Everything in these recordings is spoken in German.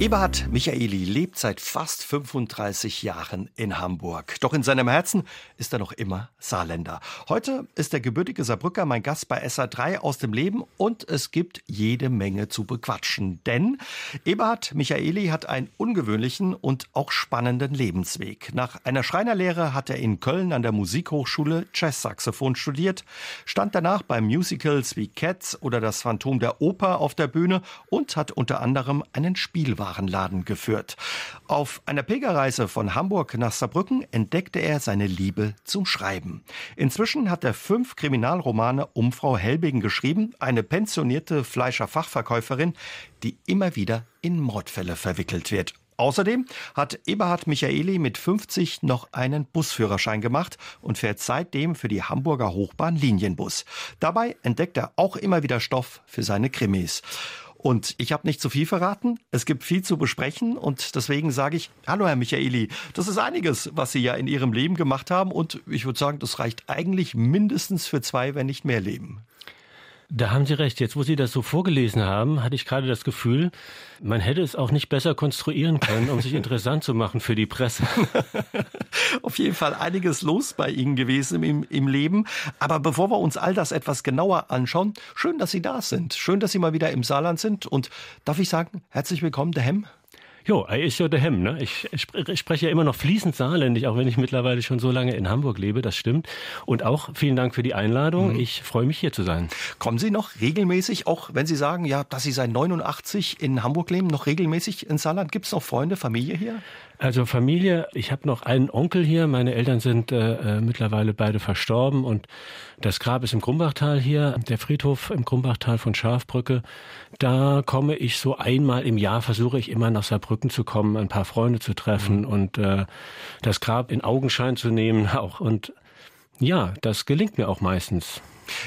Eberhard Michaeli lebt seit fast 35 Jahren in Hamburg. Doch in seinem Herzen ist er noch immer Saarländer. Heute ist der gebürtige Saarbrücker mein Gast bei SA3 aus dem Leben und es gibt jede Menge zu bequatschen. Denn Eberhard Michaeli hat einen ungewöhnlichen und auch spannenden Lebensweg. Nach einer Schreinerlehre hat er in Köln an der Musikhochschule Jazzsaxophon studiert, stand danach bei Musicals wie Cats oder das Phantom der Oper auf der Bühne und hat unter anderem einen Spielwagen Warenladen geführt. Auf einer Pilgerreise von Hamburg nach Saarbrücken entdeckte er seine Liebe zum Schreiben. Inzwischen hat er fünf Kriminalromane um Frau Helbing geschrieben, eine pensionierte Fleischerfachverkäuferin, die immer wieder in Mordfälle verwickelt wird. Außerdem hat Eberhard Michaeli mit 50 noch einen Busführerschein gemacht und fährt seitdem für die Hamburger Hochbahn Linienbus. Dabei entdeckt er auch immer wieder Stoff für seine Krimis. Und ich habe nicht zu viel verraten. Es gibt viel zu besprechen und deswegen sage ich, hallo Herr Michaeli, das ist einiges, was Sie ja in Ihrem Leben gemacht haben und ich würde sagen, das reicht eigentlich mindestens für zwei, wenn nicht mehr Leben. Da haben Sie recht. Jetzt, wo Sie das so vorgelesen haben, hatte ich gerade das Gefühl, man hätte es auch nicht besser konstruieren können, um sich interessant zu machen für die Presse. Auf jeden Fall einiges los bei Ihnen gewesen im, im Leben. Aber bevor wir uns all das etwas genauer anschauen, schön, dass Sie da sind. Schön, dass Sie mal wieder im Saarland sind. Und darf ich sagen, herzlich willkommen, der Hemm. Jo, er ist ja der Hemm. Ne? Ich, ich spreche ja immer noch fließend saarländisch, auch wenn ich mittlerweile schon so lange in Hamburg lebe, das stimmt. Und auch vielen Dank für die Einladung. Mhm. Ich freue mich hier zu sein. Kommen Sie noch regelmäßig, auch wenn Sie sagen, ja, dass Sie seit 89 in Hamburg leben, noch regelmäßig ins Saarland? Gibt es noch Freunde, Familie hier? Also Familie, ich habe noch einen Onkel hier. Meine Eltern sind äh, äh, mittlerweile beide verstorben und das Grab ist im Krumbachtal hier, der Friedhof im Krumbachtal von Schafbrücke. Da komme ich so einmal im Jahr, versuche ich immer nach Saarbrücken zu kommen, ein paar Freunde zu treffen mhm. und äh, das Grab in Augenschein zu nehmen auch. Und ja, das gelingt mir auch meistens.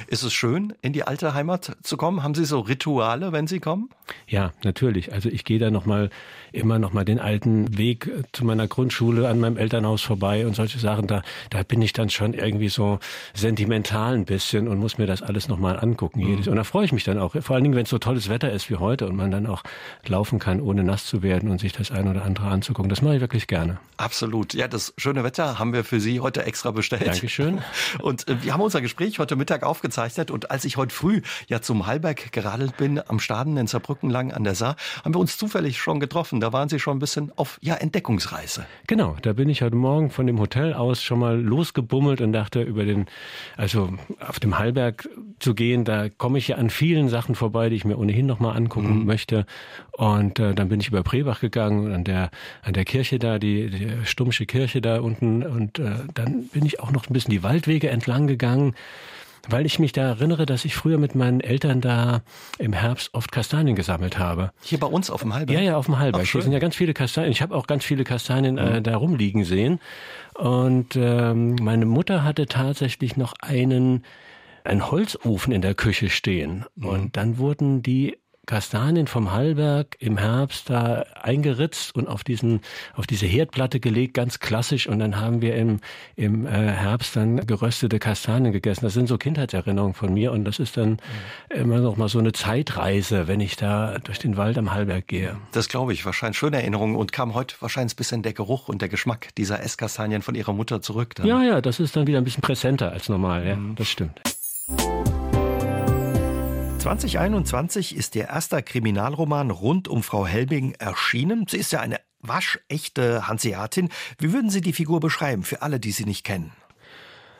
Ist es schön, in die alte Heimat zu kommen? Haben Sie so Rituale, wenn Sie kommen? Ja, natürlich. Also ich gehe da noch mal immer noch mal den alten Weg zu meiner Grundschule an meinem Elternhaus vorbei und solche Sachen. Da, da bin ich dann schon irgendwie so sentimental ein bisschen und muss mir das alles noch mal angucken. Mhm. Und da freue ich mich dann auch. Vor allen Dingen, wenn es so tolles Wetter ist wie heute und man dann auch laufen kann, ohne nass zu werden und sich das ein oder andere anzugucken. Das mache ich wirklich gerne. Absolut. Ja, das schöne Wetter haben wir für Sie heute extra bestellt. Dankeschön. Und äh, wir haben unser Gespräch heute Mittag aufgezeichnet und als ich heute früh ja zum Hallberg geradelt bin, am Staden in Saarbrücken lang an der Saar, haben wir uns zufällig schon getroffen. Da waren Sie schon ein bisschen auf ja, Entdeckungsreise. Genau, da bin ich heute Morgen von dem Hotel aus schon mal losgebummelt und dachte über den, also auf dem Hallberg zu gehen, da komme ich ja an vielen Sachen vorbei, die ich mir ohnehin noch mal angucken mhm. möchte. Und äh, dann bin ich über Prebach gegangen an der an der Kirche da, die, die Stummsche Kirche da unten und äh, dann bin ich auch noch ein bisschen die Waldwege entlang gegangen weil ich mich da erinnere, dass ich früher mit meinen Eltern da im Herbst oft Kastanien gesammelt habe. Hier bei uns auf dem Halberg? Ja, ja, auf dem Halberg. Hier sind ja ganz viele Kastanien. Ich habe auch ganz viele Kastanien äh, mhm. da rumliegen sehen. Und ähm, meine Mutter hatte tatsächlich noch einen einen Holzofen in der Küche stehen. Mhm. Und dann wurden die Kastanien vom Hallberg im Herbst da eingeritzt und auf diesen auf diese Herdplatte gelegt, ganz klassisch. Und dann haben wir im im äh, Herbst dann geröstete Kastanien gegessen. Das sind so Kindheitserinnerungen von mir und das ist dann mhm. immer noch mal so eine Zeitreise, wenn ich da durch den Wald am Hallberg gehe. Das glaube ich, wahrscheinlich schöne Erinnerungen und kam heute wahrscheinlich ein bisschen der Geruch und der Geschmack dieser Esskastanien von Ihrer Mutter zurück. Dann. Ja, ja, das ist dann wieder ein bisschen präsenter als normal. Ja, mhm. das stimmt. 2021 ist ihr erster Kriminalroman rund um Frau Helbing erschienen. Sie ist ja eine waschechte Hanseatin. Wie würden Sie die Figur beschreiben für alle, die sie nicht kennen?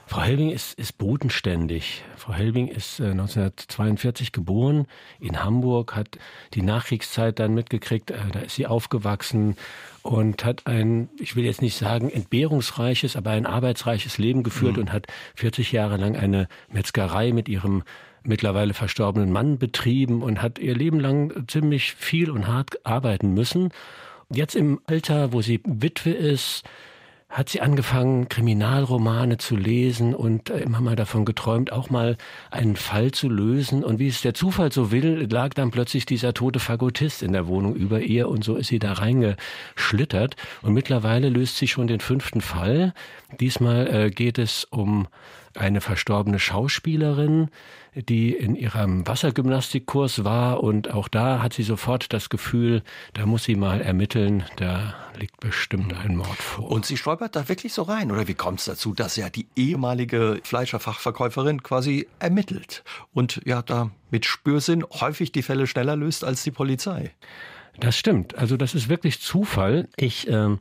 Frau Helbing ist, ist bodenständig. Frau Helbing ist äh, 1942 geboren in Hamburg, hat die Nachkriegszeit dann mitgekriegt. Äh, da ist sie aufgewachsen und hat ein, ich will jetzt nicht sagen entbehrungsreiches, aber ein arbeitsreiches Leben geführt mhm. und hat 40 Jahre lang eine Metzgerei mit ihrem mittlerweile verstorbenen Mann betrieben und hat ihr Leben lang ziemlich viel und hart arbeiten müssen. Jetzt im Alter, wo sie Witwe ist, hat sie angefangen, Kriminalromane zu lesen und äh, immer mal davon geträumt, auch mal einen Fall zu lösen. Und wie es der Zufall so will, lag dann plötzlich dieser tote Fagottist in der Wohnung über ihr und so ist sie da reingeschlittert. Und mittlerweile löst sie schon den fünften Fall. Diesmal äh, geht es um eine verstorbene Schauspielerin, die in ihrem Wassergymnastikkurs war und auch da hat sie sofort das Gefühl, da muss sie mal ermitteln, da liegt bestimmt ein Mord vor. Und sie stolpert da wirklich so rein, oder wie kommt es dazu, dass ja die ehemalige Fleischerfachverkäuferin quasi ermittelt und ja da mit Spürsinn häufig die Fälle schneller löst als die Polizei? Das stimmt. Also das ist wirklich Zufall. Ich äh,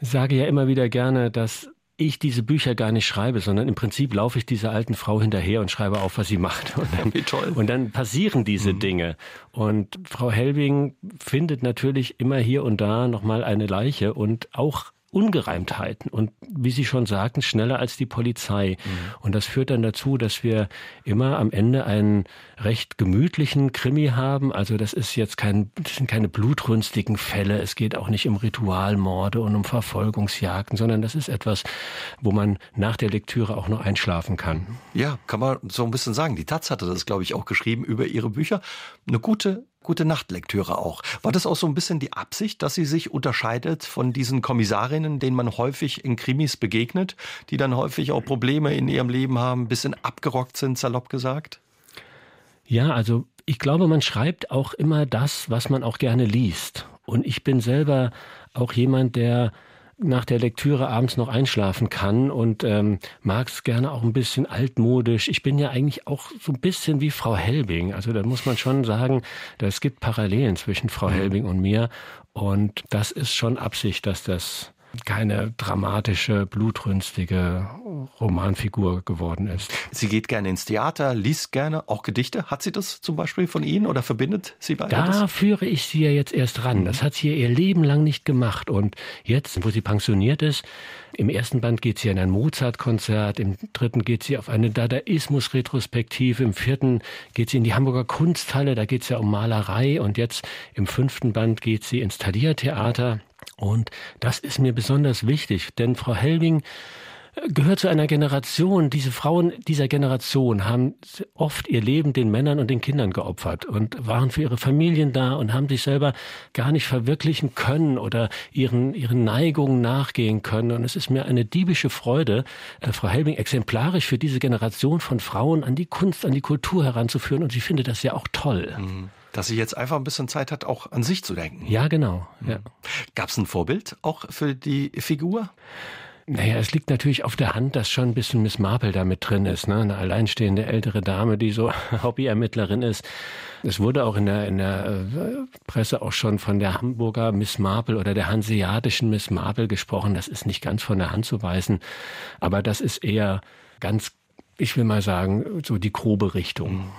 sage ja immer wieder gerne, dass ich diese Bücher gar nicht schreibe, sondern im Prinzip laufe ich dieser alten Frau hinterher und schreibe auf, was sie macht. Und dann, Wie toll. Und dann passieren diese mhm. Dinge. Und Frau Helbing findet natürlich immer hier und da nochmal eine Leiche und auch Ungereimtheiten und wie Sie schon sagten, schneller als die Polizei. Mhm. Und das führt dann dazu, dass wir immer am Ende einen recht gemütlichen Krimi haben. Also das ist jetzt kein, das sind keine blutrünstigen Fälle. Es geht auch nicht um Ritualmorde und um Verfolgungsjagden, sondern das ist etwas, wo man nach der Lektüre auch noch einschlafen kann. Ja, kann man so ein bisschen sagen. Die Taz hatte das, glaube ich, auch geschrieben über ihre Bücher. Eine gute gute Nachtlektüre auch. War das auch so ein bisschen die Absicht, dass sie sich unterscheidet von diesen Kommissarinnen, denen man häufig in Krimis begegnet, die dann häufig auch Probleme in ihrem Leben haben, ein bisschen abgerockt sind, salopp gesagt? Ja, also ich glaube, man schreibt auch immer das, was man auch gerne liest. Und ich bin selber auch jemand, der nach der Lektüre abends noch einschlafen kann und ähm, mag es gerne auch ein bisschen altmodisch. Ich bin ja eigentlich auch so ein bisschen wie Frau Helbing. Also da muss man schon sagen, es gibt Parallelen zwischen Frau mhm. Helbing und mir. Und das ist schon Absicht, dass das keine dramatische, blutrünstige Romanfigur geworden ist. Sie geht gerne ins Theater, liest gerne auch Gedichte. Hat sie das zum Beispiel von Ihnen oder verbindet sie beide Da das? führe ich sie ja jetzt erst ran. Das hat sie ihr Leben lang nicht gemacht. Und jetzt, wo sie pensioniert ist, im ersten Band geht sie an ein Mozart-Konzert, im dritten geht sie auf eine Dadaismus-Retrospektive, im vierten geht sie in die Hamburger Kunsthalle, da geht es ja um Malerei und jetzt im fünften Band geht sie ins Thalia-Theater. Und das ist mir besonders wichtig, denn Frau Helbing äh, gehört zu einer Generation, diese Frauen dieser Generation haben oft ihr Leben den Männern und den Kindern geopfert und waren für ihre Familien da und haben sich selber gar nicht verwirklichen können oder ihren, ihren Neigungen nachgehen können. Und es ist mir eine diebische Freude, äh, Frau Helbing exemplarisch für diese Generation von Frauen an die Kunst, an die Kultur heranzuführen. Und sie findet das ja auch toll. Mhm dass sie jetzt einfach ein bisschen Zeit hat, auch an sich zu denken. Ja, genau. Ja. Gab es ein Vorbild auch für die Figur? Naja, es liegt natürlich auf der Hand, dass schon ein bisschen Miss Marple da mit drin ist. Ne? Eine alleinstehende ältere Dame, die so Hobbyermittlerin ist. Es wurde auch in der, in der äh, Presse auch schon von der Hamburger Miss Marple oder der hanseatischen Miss Marple gesprochen. Das ist nicht ganz von der Hand zu weisen. Aber das ist eher ganz, ich will mal sagen, so die grobe Richtung.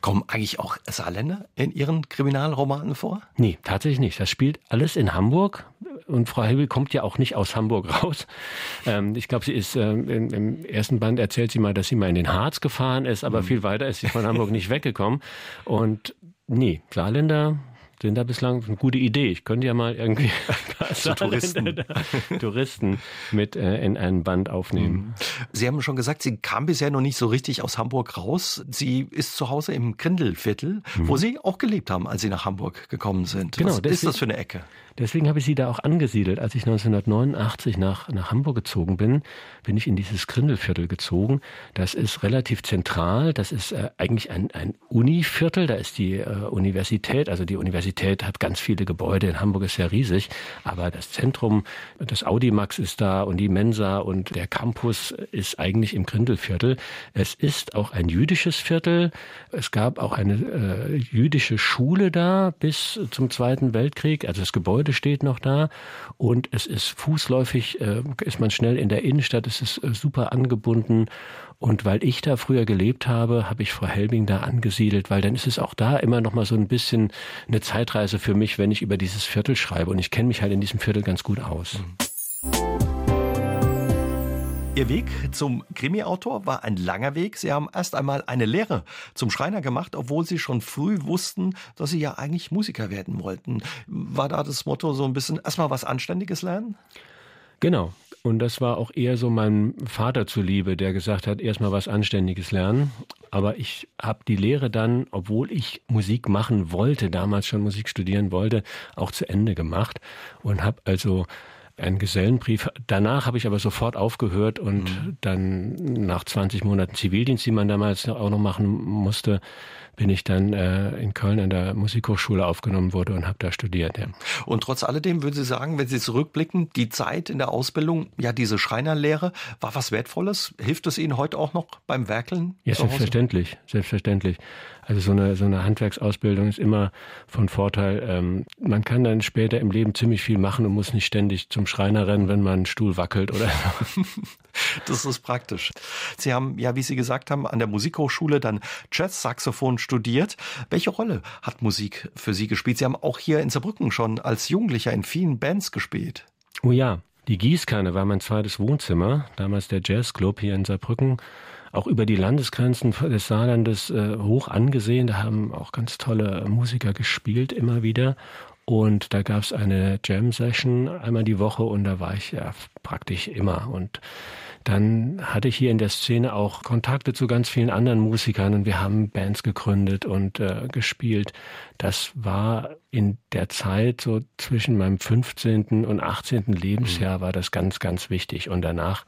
Kommen eigentlich auch Saarländer in Ihren Kriminalromanen vor? Nee, tatsächlich nicht. Das spielt alles in Hamburg. Und Frau Helbel kommt ja auch nicht aus Hamburg raus. Ähm, ich glaube, sie ist ähm, im, im, ersten Band erzählt sie mal, dass sie mal in den Harz gefahren ist, aber mhm. viel weiter ist sie von Hamburg nicht weggekommen. Und nee, Saarländer sind da bislang eine gute Idee. Ich könnte ja mal irgendwie so Touristen. Touristen mit äh, in einen Band aufnehmen. Mhm. Sie haben schon gesagt, Sie kam bisher noch nicht so richtig aus Hamburg raus. Sie ist zu Hause im Grindelviertel, mhm. wo Sie auch gelebt haben, als Sie nach Hamburg gekommen sind. Genau, Was deswegen, ist das für eine Ecke? Deswegen habe ich sie da auch angesiedelt. Als ich 1989 nach, nach Hamburg gezogen bin, bin ich in dieses Grindelviertel gezogen. Das ist relativ zentral. Das ist äh, eigentlich ein, ein Univiertel. Da ist die äh, Universität. Also die Universität hat ganz viele Gebäude. In Hamburg ist ja riesig. Aber das Zentrum, das Audimax ist da und die Mensa und der Campus ist eigentlich im Grindelviertel. Es ist auch ein jüdisches Viertel. Es gab auch eine äh, jüdische Schule da bis zum Zweiten Weltkrieg. Also das Gebäude Gebäude steht noch da und es ist fußläufig, äh, ist man schnell in der Innenstadt, es ist äh, super angebunden. Und weil ich da früher gelebt habe, habe ich Frau Helbing da angesiedelt, weil dann ist es auch da immer noch mal so ein bisschen eine Zeitreise für mich, wenn ich über dieses Viertel schreibe. Und ich kenne mich halt in diesem Viertel ganz gut aus. Mhm. Ihr Weg zum Krimi-Autor war ein langer Weg. Sie haben erst einmal eine Lehre zum Schreiner gemacht, obwohl Sie schon früh wussten, dass Sie ja eigentlich Musiker werden wollten. War da das Motto so ein bisschen erstmal was Anständiges lernen? Genau. Und das war auch eher so meinem Vater zuliebe, der gesagt hat, erstmal was Anständiges lernen. Aber ich habe die Lehre dann, obwohl ich Musik machen wollte, damals schon Musik studieren wollte, auch zu Ende gemacht und habe also einen Gesellenbrief. Danach habe ich aber sofort aufgehört und mhm. dann nach 20 Monaten Zivildienst, die man damals auch noch machen musste, bin ich dann äh, in Köln an der Musikhochschule aufgenommen wurde und habe da studiert. Ja. Und trotz alledem würden Sie sagen, wenn Sie zurückblicken, die Zeit in der Ausbildung, ja diese Schreinerlehre, war was Wertvolles? Hilft es Ihnen heute auch noch beim Werkeln? Ja, selbstverständlich, selbstverständlich. Also so eine, so eine Handwerksausbildung ist immer von Vorteil. Ähm, man kann dann später im Leben ziemlich viel machen und muss nicht ständig zum Schreiner rennen, wenn man einen Stuhl wackelt oder so. Das ist praktisch. Sie haben, ja, wie Sie gesagt haben, an der Musikhochschule dann Jazz-Saxophon studiert. Welche Rolle hat Musik für Sie gespielt? Sie haben auch hier in Saarbrücken schon als Jugendlicher in vielen Bands gespielt. Oh ja, die Gießkanne war mein zweites Wohnzimmer, damals der Jazzclub hier in Saarbrücken auch über die Landesgrenzen des Saarlandes äh, hoch angesehen. Da haben auch ganz tolle Musiker gespielt immer wieder. Und da gab es eine Jam-Session einmal die Woche und da war ich ja praktisch immer. Und dann hatte ich hier in der Szene auch Kontakte zu ganz vielen anderen Musikern und wir haben Bands gegründet und äh, gespielt. Das war in der Zeit so zwischen meinem 15. und 18. Lebensjahr war das ganz, ganz wichtig. Und danach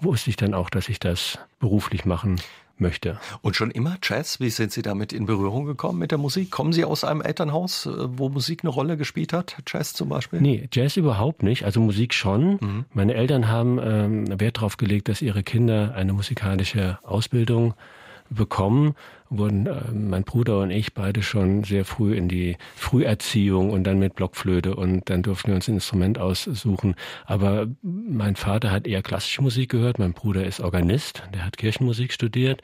wusste ich dann auch, dass ich das beruflich machen möchte. Und schon immer Jazz? Wie sind Sie damit in Berührung gekommen mit der Musik? Kommen Sie aus einem Elternhaus, äh, wo Musik eine Rolle gespielt hat? Jazz zum Beispiel? Nee, Jazz überhaupt nicht. Also Musik schon. Mhm. Meine Eltern haben ähm, Wert darauf gelegt, dass ihre Kinder eine musikalische Ausbildung bekommen, wurden äh, mein Bruder und ich beide schon sehr früh in die Früherziehung und dann mit Blockflöte und dann durften wir uns ein Instrument aussuchen. Aber mein Vater hat eher klassische Musik gehört, mein Bruder ist Organist, der hat Kirchenmusik studiert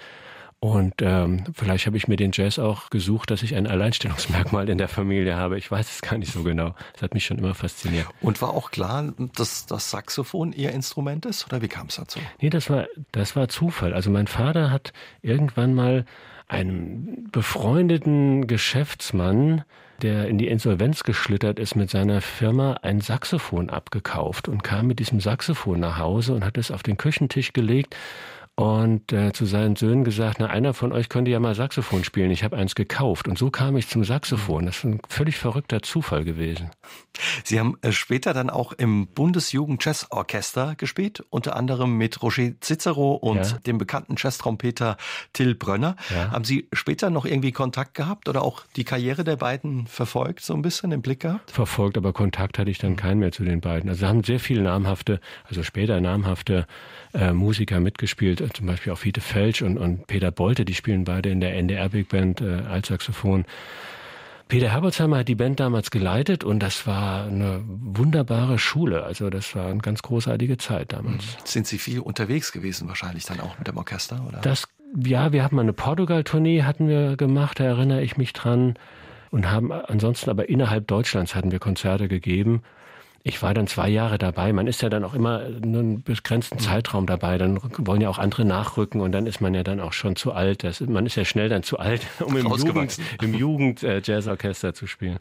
und ähm, vielleicht habe ich mir den Jazz auch gesucht, dass ich ein Alleinstellungsmerkmal in der Familie habe. Ich weiß es gar nicht so genau. Das hat mich schon immer fasziniert. Und war auch klar, dass das Saxophon Ihr Instrument ist? Oder wie kam es dazu? Nee, das war, das war Zufall. Also mein Vater hat irgendwann mal einem befreundeten Geschäftsmann der in die Insolvenz geschlittert ist mit seiner Firma, ein Saxophon abgekauft und kam mit diesem Saxophon nach Hause und hat es auf den Küchentisch gelegt und äh, zu seinen Söhnen gesagt, na, einer von euch könnte ja mal Saxophon spielen. Ich habe eins gekauft. Und so kam ich zum Saxophon. Das ist ein völlig verrückter Zufall gewesen. Sie haben äh, später dann auch im Bundesjugend-Jazz-Orchester gespielt, unter anderem mit Roger Cicero und ja. dem bekannten Jazz-Trompeter Till Brönner. Ja. Haben Sie später noch irgendwie Kontakt gehabt oder auch die Karriere der beiden verfolgt, so ein bisschen im Blick gehabt? Verfolgt, aber Kontakt hatte ich dann keinen mehr zu den beiden. Also haben sehr viele namhafte, also später namhafte äh, Musiker mitgespielt zum Beispiel auch Fiete Felsch und, und Peter Bolte, die spielen beide in der NDR Big Band äh, als Saxophon. Peter Herbolzheimer hat die Band damals geleitet und das war eine wunderbare Schule. Also das war eine ganz großartige Zeit damals. Mhm. Sind Sie viel unterwegs gewesen wahrscheinlich dann auch mit dem Orchester? Oder? Das, ja, wir haben eine Portugal-Tournee hatten wir gemacht, da erinnere ich mich dran. Und haben ansonsten aber innerhalb Deutschlands hatten wir Konzerte gegeben. Ich war dann zwei Jahre dabei. Man ist ja dann auch immer nur einen begrenzten Zeitraum dabei. Dann wollen ja auch andere nachrücken und dann ist man ja dann auch schon zu alt. Das, man ist ja schnell dann zu alt, um im Jugend, im Jugend äh, Jazzorchester zu spielen.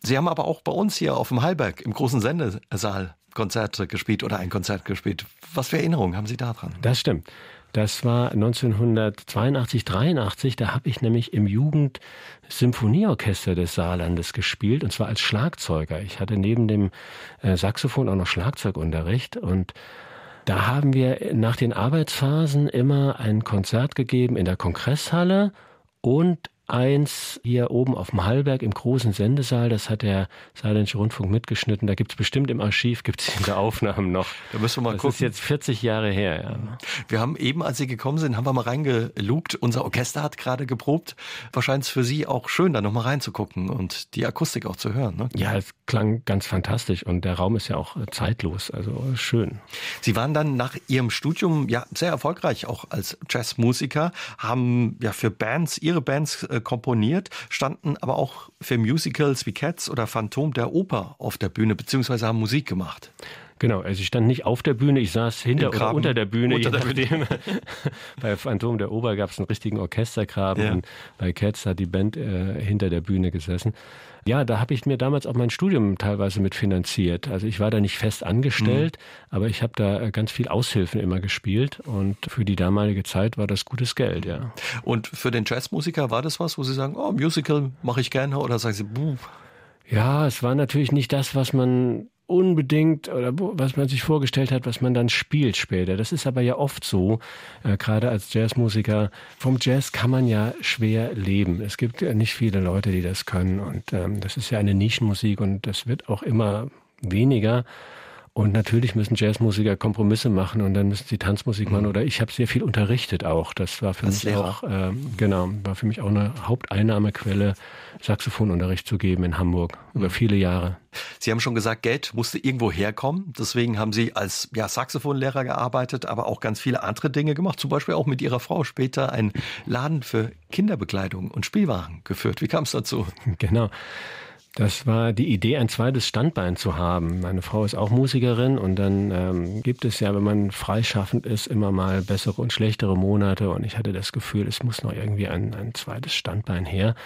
Sie haben aber auch bei uns hier auf dem Hallberg im großen Sendesaal Konzerte gespielt oder ein Konzert gespielt. Was für Erinnerungen haben Sie daran? Das stimmt. Das war 1982, 83. Da habe ich nämlich im Jugendsymphonieorchester des Saarlandes gespielt und zwar als Schlagzeuger. Ich hatte neben dem äh, Saxophon auch noch Schlagzeugunterricht und da haben wir nach den Arbeitsphasen immer ein Konzert gegeben in der Kongresshalle und eins hier oben auf dem Hallberg im großen Sendesaal. Das hat der Saarländische Rundfunk mitgeschnitten. Da gibt's bestimmt im Archiv gibt's diese Aufnahmen noch. Da müssen wir mal das gucken. Das ist jetzt 40 Jahre her. Ja. Wir haben eben, als Sie gekommen sind, haben wir mal reingelugt. Unser Orchester hat gerade geprobt. Wahrscheinlich für Sie auch schön, da nochmal reinzugucken und die Akustik auch zu hören. Ne? Ja, es klang ganz fantastisch und der Raum ist ja auch zeitlos. Also schön. Sie waren dann nach Ihrem Studium ja sehr erfolgreich auch als Jazzmusiker, haben ja für Bands, Ihre Bands äh, komponiert, standen aber auch für Musicals wie Cats oder Phantom der Oper auf der Bühne, beziehungsweise haben Musik gemacht. Genau, also ich stand nicht auf der Bühne, ich saß hinter oder unter der Bühne. Unter der Bühne. bei Phantom der Oper gab es einen richtigen Orchestergraben ja. und bei Cats hat die Band äh, hinter der Bühne gesessen. Ja, da habe ich mir damals auch mein Studium teilweise mit finanziert. Also ich war da nicht fest angestellt, mhm. aber ich habe da äh, ganz viel Aushilfen immer gespielt und für die damalige Zeit war das gutes Geld, ja. Und für den Jazzmusiker war das was, wo Sie sagen, oh, Musical mache ich gerne oder sagen Sie, buh. Ja, es war natürlich nicht das, was man unbedingt oder was man sich vorgestellt hat, was man dann spielt später. Das ist aber ja oft so, äh, gerade als Jazzmusiker. Vom Jazz kann man ja schwer leben. Es gibt ja nicht viele Leute, die das können und ähm, das ist ja eine Nischenmusik und das wird auch immer weniger. Und natürlich müssen Jazzmusiker Kompromisse machen und dann müssen sie Tanzmusik machen. Mhm. Oder ich habe sehr viel unterrichtet auch. Das war für Als mich Lehrer. auch, äh, genau, war für mich auch eine Haupteinnahmequelle, Saxophonunterricht zu geben in Hamburg über mhm. viele Jahre. Sie haben schon gesagt, Geld musste irgendwo herkommen. Deswegen haben Sie als ja, Saxophonlehrer gearbeitet, aber auch ganz viele andere Dinge gemacht. Zum Beispiel auch mit Ihrer Frau später einen Laden für Kinderbekleidung und Spielwaren geführt. Wie kam es dazu? Genau. Das war die Idee, ein zweites Standbein zu haben. Meine Frau ist auch Musikerin und dann ähm, gibt es ja, wenn man freischaffend ist, immer mal bessere und schlechtere Monate. Und ich hatte das Gefühl, es muss noch irgendwie ein, ein zweites Standbein her.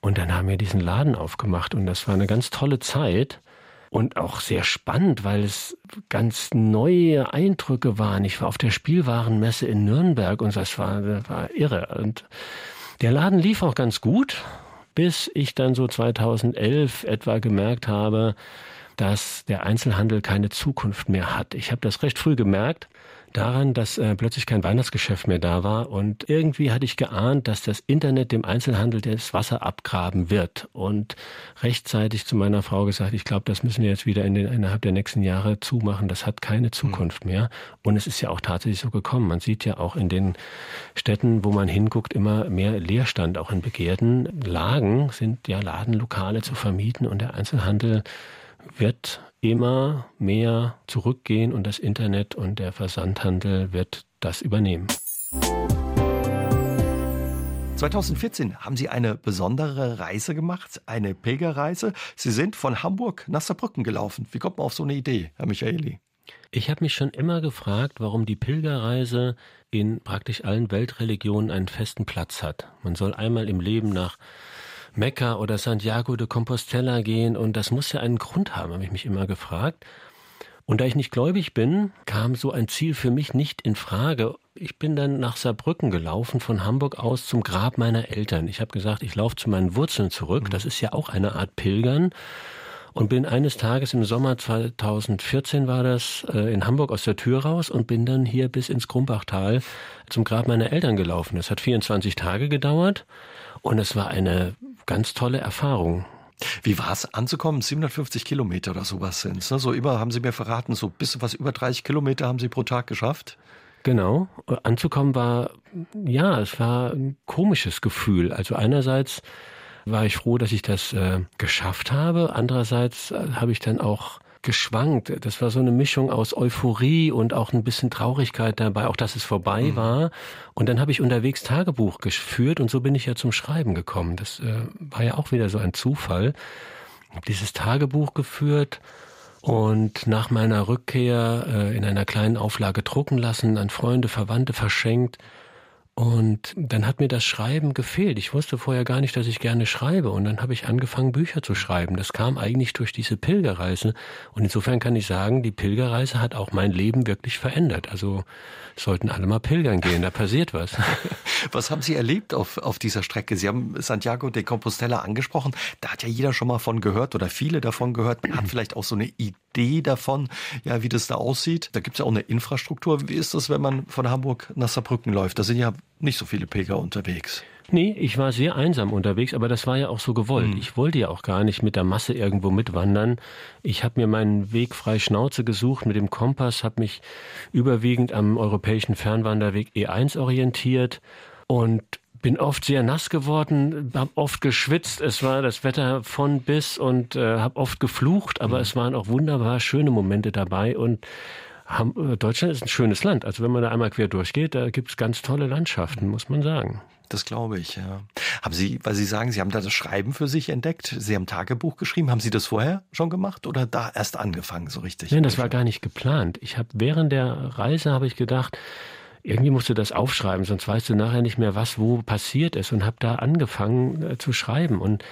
Und dann haben wir diesen Laden aufgemacht und das war eine ganz tolle Zeit und auch sehr spannend, weil es ganz neue Eindrücke waren. Ich war auf der Spielwarenmesse in Nürnberg und das war, das war irre. Und der Laden lief auch ganz gut bis ich dann so 2011 etwa gemerkt habe, dass der Einzelhandel keine Zukunft mehr hat. Ich habe das recht früh gemerkt daran, dass äh, plötzlich kein Weihnachtsgeschäft mehr da war und irgendwie hatte ich geahnt, dass das Internet dem Einzelhandel das Wasser abgraben wird und rechtzeitig zu meiner Frau gesagt, ich glaube, das müssen wir jetzt wieder in den, innerhalb der nächsten Jahre zumachen, das hat keine Zukunft mhm. mehr und es ist ja auch tatsächlich so gekommen. Man sieht ja auch in den Städten, wo man hinguckt, immer mehr Leerstand, auch in begehrten Lagen sind ja Ladenlokale zu vermieten und der Einzelhandel wird immer mehr zurückgehen und das Internet und der Versandhandel wird das übernehmen. 2014 haben Sie eine besondere Reise gemacht, eine Pilgerreise. Sie sind von Hamburg nach Saarbrücken gelaufen. Wie kommt man auf so eine Idee, Herr Michaeli? Ich habe mich schon immer gefragt, warum die Pilgerreise in praktisch allen Weltreligionen einen festen Platz hat. Man soll einmal im Leben nach Mekka oder Santiago de Compostela gehen und das muss ja einen Grund haben, habe ich mich immer gefragt. Und da ich nicht gläubig bin, kam so ein Ziel für mich nicht in Frage. Ich bin dann nach Saarbrücken gelaufen, von Hamburg aus zum Grab meiner Eltern. Ich habe gesagt, ich laufe zu meinen Wurzeln zurück. Mhm. Das ist ja auch eine Art Pilgern. Und bin eines Tages im Sommer 2014 war das äh, in Hamburg aus der Tür raus und bin dann hier bis ins Krumbachtal zum Grab meiner Eltern gelaufen. Das hat 24 Tage gedauert und es war eine ganz tolle Erfahrung. Wie war es anzukommen? 750 Kilometer oder sowas sind es. Ne? So über, haben Sie mir verraten, so bis was über 30 Kilometer haben Sie pro Tag geschafft? Genau. Anzukommen war, ja, es war ein komisches Gefühl. Also einerseits war ich froh, dass ich das äh, geschafft habe. Andererseits äh, habe ich dann auch geschwankt. Das war so eine Mischung aus Euphorie und auch ein bisschen Traurigkeit dabei, auch dass es vorbei mhm. war. Und dann habe ich unterwegs Tagebuch geführt und so bin ich ja zum Schreiben gekommen. Das äh, war ja auch wieder so ein Zufall. Ich habe dieses Tagebuch geführt und nach meiner Rückkehr äh, in einer kleinen Auflage drucken lassen, an Freunde, Verwandte verschenkt. Und dann hat mir das Schreiben gefehlt. Ich wusste vorher gar nicht, dass ich gerne schreibe. Und dann habe ich angefangen, Bücher zu schreiben. Das kam eigentlich durch diese Pilgerreise. Und insofern kann ich sagen, die Pilgerreise hat auch mein Leben wirklich verändert. Also sollten alle mal pilgern gehen, da passiert was. Was haben Sie erlebt auf, auf dieser Strecke? Sie haben Santiago de Compostela angesprochen. Da hat ja jeder schon mal von gehört oder viele davon gehört. Man hat vielleicht auch so eine Idee davon, ja, wie das da aussieht. Da gibt es ja auch eine Infrastruktur. Wie ist das, wenn man von Hamburg nach Saarbrücken läuft? Da sind ja nicht so viele Pilger unterwegs. Nee, ich war sehr einsam unterwegs, aber das war ja auch so gewollt. Mhm. Ich wollte ja auch gar nicht mit der Masse irgendwo mitwandern. Ich habe mir meinen Weg frei Schnauze gesucht mit dem Kompass, habe mich überwiegend am europäischen Fernwanderweg E1 orientiert und bin oft sehr nass geworden, habe oft geschwitzt. Es war das Wetter von bis und äh, habe oft geflucht, aber mhm. es waren auch wunderbar schöne Momente dabei und äh, Deutschland ist ein schönes Land. Also wenn man da einmal quer durchgeht, da gibt es ganz tolle Landschaften, muss man sagen. Das glaube ich, ja. Haben Sie, weil Sie sagen, Sie haben da das Schreiben für sich entdeckt, Sie haben Tagebuch geschrieben, haben Sie das vorher schon gemacht oder da erst angefangen so richtig? Nein, das war gar nicht geplant. Ich habe während der Reise habe ich gedacht, irgendwie musst du das aufschreiben, sonst weißt du nachher nicht mehr, was wo passiert ist und habe da angefangen äh, zu schreiben. Und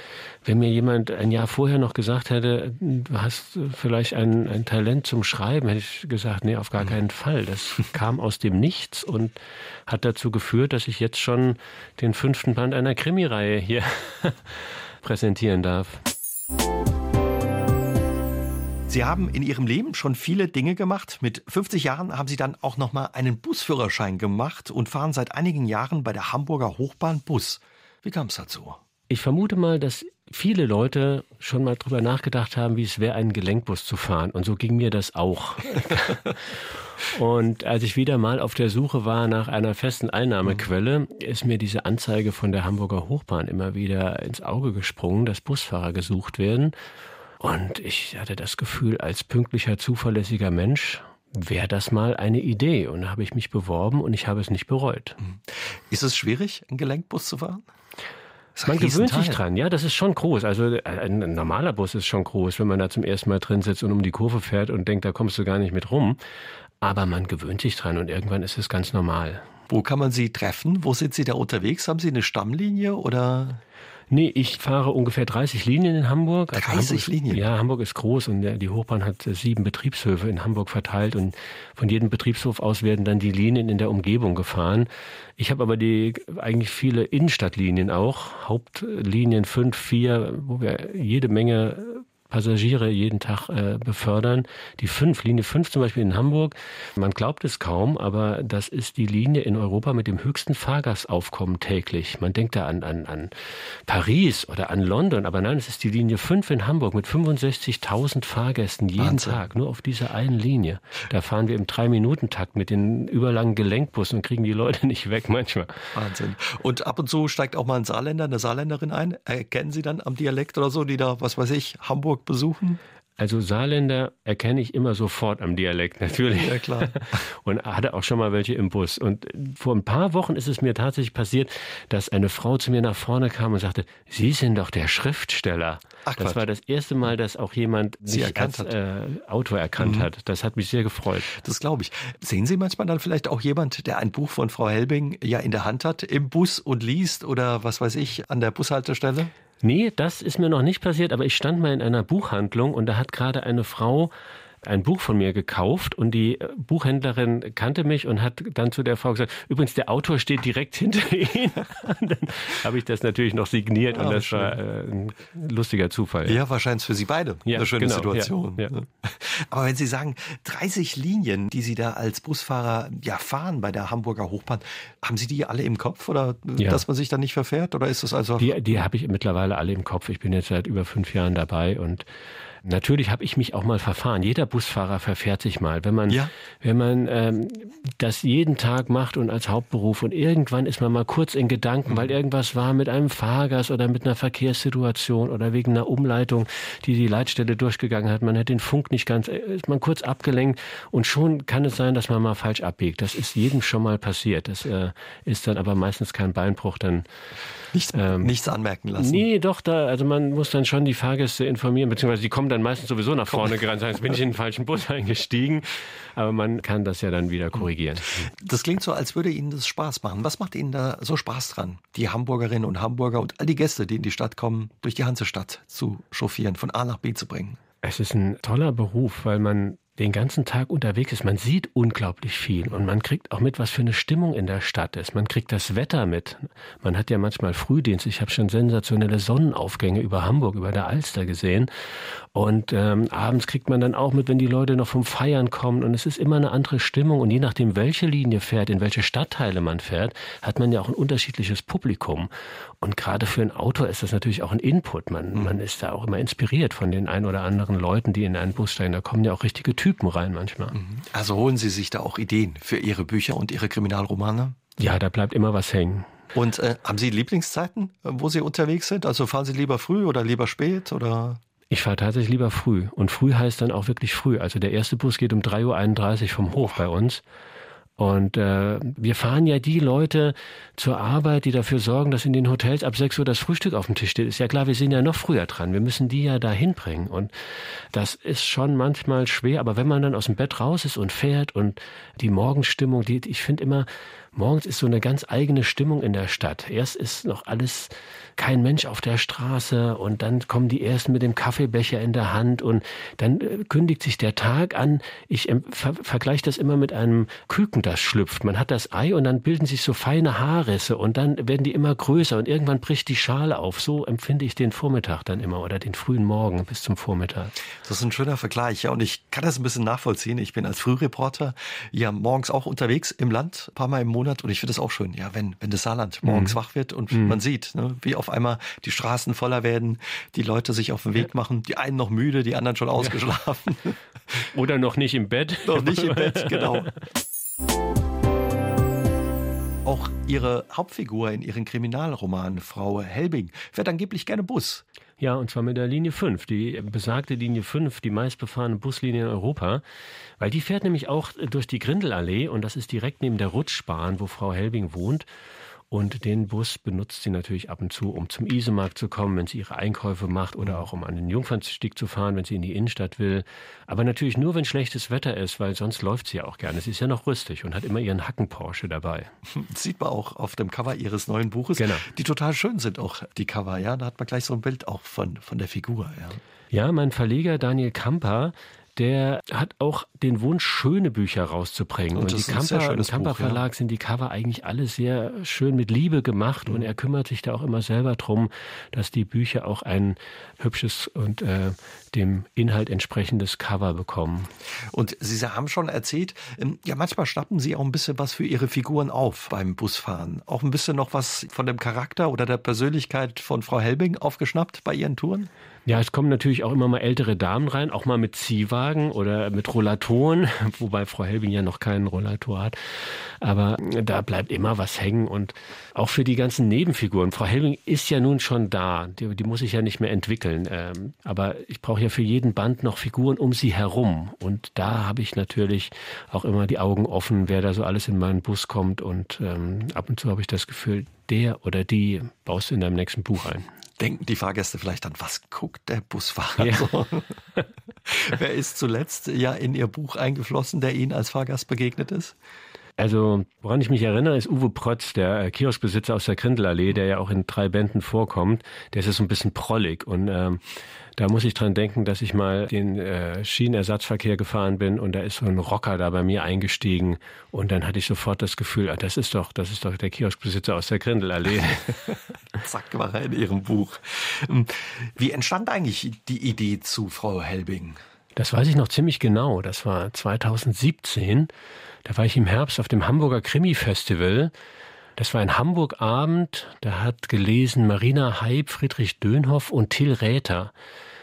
wenn mir jemand ein Jahr vorher noch gesagt hätte, du hast vielleicht ein, ein Talent zum Schreiben, hätte ich gesagt, nee, auf gar mhm. keinen Fall. Das kam aus dem Nichts und hat dazu geführt, dass ich jetzt schon den fünften Band einer Krimireihe hier präsentieren darf. Sie haben in Ihrem Leben schon viele Dinge gemacht. Mit 50 Jahren haben Sie dann auch noch mal einen Busführerschein gemacht und fahren seit einigen Jahren bei der Hamburger Hochbahn Bus. Wie kam es dazu? Ich vermute mal, dass viele Leute schon mal drüber nachgedacht haben, wie es wäre, einen Gelenkbus zu fahren. Und so ging mir das auch. und als ich wieder mal auf der Suche war nach einer festen Einnahmequelle, ist mir diese Anzeige von der Hamburger Hochbahn immer wieder ins Auge gesprungen, dass Busfahrer gesucht werden. Und ich hatte das Gefühl, als pünktlicher, zuverlässiger Mensch wäre das mal eine Idee. Und da habe ich mich beworben und ich habe es nicht bereut. Ist es schwierig, einen Gelenkbus zu fahren? Man gewöhnt sich dran, ja, das ist schon groß. Also ein normaler Bus ist schon groß, wenn man da zum ersten Mal drin sitzt und um die Kurve fährt und denkt, da kommst du gar nicht mit rum. Aber man gewöhnt sich dran und irgendwann ist es ganz normal. Wo kann man Sie treffen? Wo sind Sie da unterwegs? Haben Sie eine Stammlinie oder? Nee, ich fahre ungefähr 30 Linien in Hamburg. 30 also Hamburg, Linien? Ja, Hamburg ist groß und die Hochbahn hat äh, sieben Betriebshöfe in Hamburg verteilt und von jedem Betriebshof aus werden dann die Linien in der Umgebung gefahren. Ich habe aber die eigentlich viele Innenstadtlinien auch, Hauptlinien fünf, vier, wo wir jede Menge Passagiere jeden Tag äh, befördern. Die 5, Linie 5 zum Beispiel in Hamburg, man glaubt es kaum, aber das ist die Linie in Europa mit dem höchsten Fahrgastaufkommen täglich. Man denkt da an, an, an Paris oder an London, aber nein, es ist die Linie 5 in Hamburg mit 65.000 Fahrgästen jeden Wahnsinn. Tag, nur auf dieser einen Linie. Da fahren wir im Drei-Minuten-Takt mit den überlangen Gelenkbussen und kriegen die Leute nicht weg manchmal. Wahnsinn. Und ab und zu steigt auch mal ein Saarländer, eine Saarländerin ein. Erkennen Sie dann am Dialekt oder so, die da, was weiß ich, Hamburg Hamburg besuchen? Also Saarländer erkenne ich immer sofort am Dialekt, natürlich. Ja, klar. Und hatte auch schon mal welche im Bus. Und vor ein paar Wochen ist es mir tatsächlich passiert, dass eine Frau zu mir nach vorne kam und sagte, Sie sind doch der Schriftsteller. Ach, das war das erste Mal, dass auch jemand Sie mich als äh, Autor erkannt mhm. hat. Das hat mich sehr gefreut. Das glaube ich. Sehen Sie manchmal dann vielleicht auch jemand, der ein Buch von Frau Helbing ja in der Hand hat, im Bus und liest oder was weiß ich, an der Bushaltestelle? Nee, das ist mir noch nicht passiert, aber ich stand mal in einer Buchhandlung und da hat gerade eine Frau ein Buch von mir gekauft und die äh, Buchhändlerin kannte mich und hat dann zu der Frau gesagt, übrigens, der Autor steht direkt hinter Ihnen. dann habe ich das natürlich noch signiert ja, und das schön. war äh, ein lustiger Zufall. Ja, wahrscheinlich für Sie beide ja, eine schöne genau, Situation. Ja, ja. Aber wenn Sie sagen, 30 Linien, die Sie da als Busfahrer ja fahren bei der Hamburger Hochbahn, haben Sie die alle im Kopf oder dass man sich da nicht verfährt? Oder ist das also. Die, die habe ich mittlerweile alle im Kopf. Ich bin jetzt seit über fünf Jahren dabei und Natürlich habe ich mich auch mal verfahren. Jeder Busfahrer verfährt sich mal. Wenn man, ja. wenn man ähm, das jeden Tag macht und als Hauptberuf und irgendwann ist man mal kurz in Gedanken, mhm. weil irgendwas war mit einem Fahrgast oder mit einer Verkehrssituation oder wegen einer Umleitung, die die Leitstelle durchgegangen hat. Man hat den Funk nicht ganz, äh, ist man kurz abgelenkt und schon kann es sein, dass man mal falsch abbiegt. Das ist jedem schon mal passiert. Das äh, ist dann aber meistens kein Beinbruch. Dann nichts, ähm, nichts anmerken lassen. Nee, doch, da, also man muss dann schon die Fahrgäste informieren, beziehungsweise die kommen dann meistens sowieso nach vorne gerannt, sagen, jetzt bin ich in den falschen Bus eingestiegen. Aber man kann das ja dann wieder korrigieren. Das klingt so, als würde Ihnen das Spaß machen. Was macht Ihnen da so Spaß dran, die Hamburgerinnen und Hamburger und all die Gäste, die in die Stadt kommen, durch die Hansestadt zu chauffieren, von A nach B zu bringen? Es ist ein toller Beruf, weil man den ganzen Tag unterwegs ist. Man sieht unglaublich viel und man kriegt auch mit, was für eine Stimmung in der Stadt ist. Man kriegt das Wetter mit. Man hat ja manchmal Frühdienst. Ich habe schon sensationelle Sonnenaufgänge über Hamburg, über der Alster gesehen. Und ähm, abends kriegt man dann auch mit, wenn die Leute noch vom Feiern kommen. Und es ist immer eine andere Stimmung. Und je nachdem, welche Linie fährt, in welche Stadtteile man fährt, hat man ja auch ein unterschiedliches Publikum. Und gerade für einen Autor ist das natürlich auch ein Input. Man, mhm. man ist da auch immer inspiriert von den ein oder anderen Leuten, die in einen Bus steigen. Da kommen ja auch richtige Typen rein manchmal. Mhm. Also holen Sie sich da auch Ideen für Ihre Bücher und Ihre Kriminalromane? Ja, da bleibt immer was hängen. Und äh, haben Sie Lieblingszeiten, wo Sie unterwegs sind? Also fahren Sie lieber früh oder lieber spät oder? Ich fahre tatsächlich lieber früh. Und früh heißt dann auch wirklich früh. Also der erste Bus geht um 3.31 Uhr vom Hof bei uns. Und äh, wir fahren ja die Leute zur Arbeit, die dafür sorgen, dass in den Hotels ab 6 Uhr das Frühstück auf dem Tisch steht. Ist ja klar, wir sind ja noch früher dran. Wir müssen die ja da hinbringen. Und das ist schon manchmal schwer. Aber wenn man dann aus dem Bett raus ist und fährt und die Morgenstimmung, die, ich finde immer, morgens ist so eine ganz eigene Stimmung in der Stadt. Erst ist noch alles kein Mensch auf der Straße und dann kommen die ersten mit dem Kaffeebecher in der Hand und dann äh, kündigt sich der Tag an. Ich ver vergleiche das immer mit einem Küken, das schlüpft. Man hat das Ei und dann bilden sich so feine Haarrisse und dann werden die immer größer und irgendwann bricht die Schale auf. So empfinde ich den Vormittag dann immer oder den frühen Morgen bis zum Vormittag. Das ist ein schöner Vergleich, ja. Und ich kann das ein bisschen nachvollziehen. Ich bin als Frühreporter ja morgens auch unterwegs im Land, ein paar Mal im Monat. Und ich finde es auch schön, ja, wenn, wenn das Saarland morgens mhm. wach wird und mhm. man sieht, ne, wie auf einmal die Straßen voller werden, die Leute sich auf den Weg machen, die einen noch müde, die anderen schon ausgeschlafen. Oder noch nicht im Bett. Noch nicht im Bett, genau. Auch ihre Hauptfigur in ihren Kriminalromanen, Frau Helbing, fährt angeblich gerne Bus. Ja, und zwar mit der Linie 5, die besagte Linie 5, die meistbefahrene Buslinie in Europa. Weil die fährt nämlich auch durch die Grindelallee und das ist direkt neben der Rutschbahn, wo Frau Helbing wohnt. Und den Bus benutzt sie natürlich ab und zu, um zum Isemarkt zu kommen, wenn sie ihre Einkäufe macht oder auch um an den Jungfernstieg zu fahren, wenn sie in die Innenstadt will. Aber natürlich nur, wenn schlechtes Wetter ist, weil sonst läuft sie ja auch gerne. Sie ist ja noch rüstig und hat immer ihren Hacken-Porsche dabei. Das sieht man auch auf dem Cover ihres neuen Buches, genau. die total schön sind auch, die Cover. Ja, da hat man gleich so ein Bild auch von, von der Figur. Ja. Ja, mein Verleger Daniel Kamper, der hat auch den Wunsch, schöne Bücher rauszubringen. Und, und die Kamper, im Kamper Buch, Verlag ja. sind die Cover eigentlich alle sehr schön mit Liebe gemacht mhm. und er kümmert sich da auch immer selber drum, dass die Bücher auch ein hübsches und äh, dem Inhalt entsprechendes Cover bekommen. Und Sie haben schon erzählt, ähm, ja, manchmal schnappen Sie auch ein bisschen was für Ihre Figuren auf beim Busfahren. Auch ein bisschen noch was von dem Charakter oder der Persönlichkeit von Frau Helbing aufgeschnappt bei Ihren Touren? Ja, es kommen natürlich auch immer mal ältere Damen rein, auch mal mit Ziehwagen oder mit Rollatoren, wobei Frau Helbing ja noch keinen Rollator hat. Aber da bleibt immer was hängen und auch für die ganzen Nebenfiguren. Frau Helbing ist ja nun schon da, die, die muss ich ja nicht mehr entwickeln. Ähm, aber ich brauche ja für jeden Band noch Figuren um sie herum. Und da habe ich natürlich auch immer die Augen offen, wer da so alles in meinen Bus kommt. Und ähm, ab und zu habe ich das Gefühl, der oder die baust du in deinem nächsten Buch ein denken die Fahrgäste vielleicht dann, was guckt der Busfahrer ja. so? Wer ist zuletzt ja in Ihr Buch eingeflossen, der Ihnen als Fahrgast begegnet ist? Also, woran ich mich erinnere, ist Uwe Protz, der äh, Kioskbesitzer aus der Grindelallee, der ja auch in drei Bänden vorkommt. Der ist so ein bisschen prollig und ähm, da muss ich dran denken, dass ich mal den äh, Schienenersatzverkehr gefahren bin und da ist so ein Rocker da bei mir eingestiegen und dann hatte ich sofort das Gefühl, ah, das ist doch, das ist doch der Kioskbesitzer aus der Grindelallee. Zack, war er in Ihrem Buch. Hm, wie entstand eigentlich die Idee zu Frau Helbing? Das weiß ich noch ziemlich genau. Das war 2017. Da war ich im Herbst auf dem Hamburger Krimi-Festival das war ein Hamburg-Abend, da hat gelesen Marina Heib, Friedrich Dönhoff und Till Räther.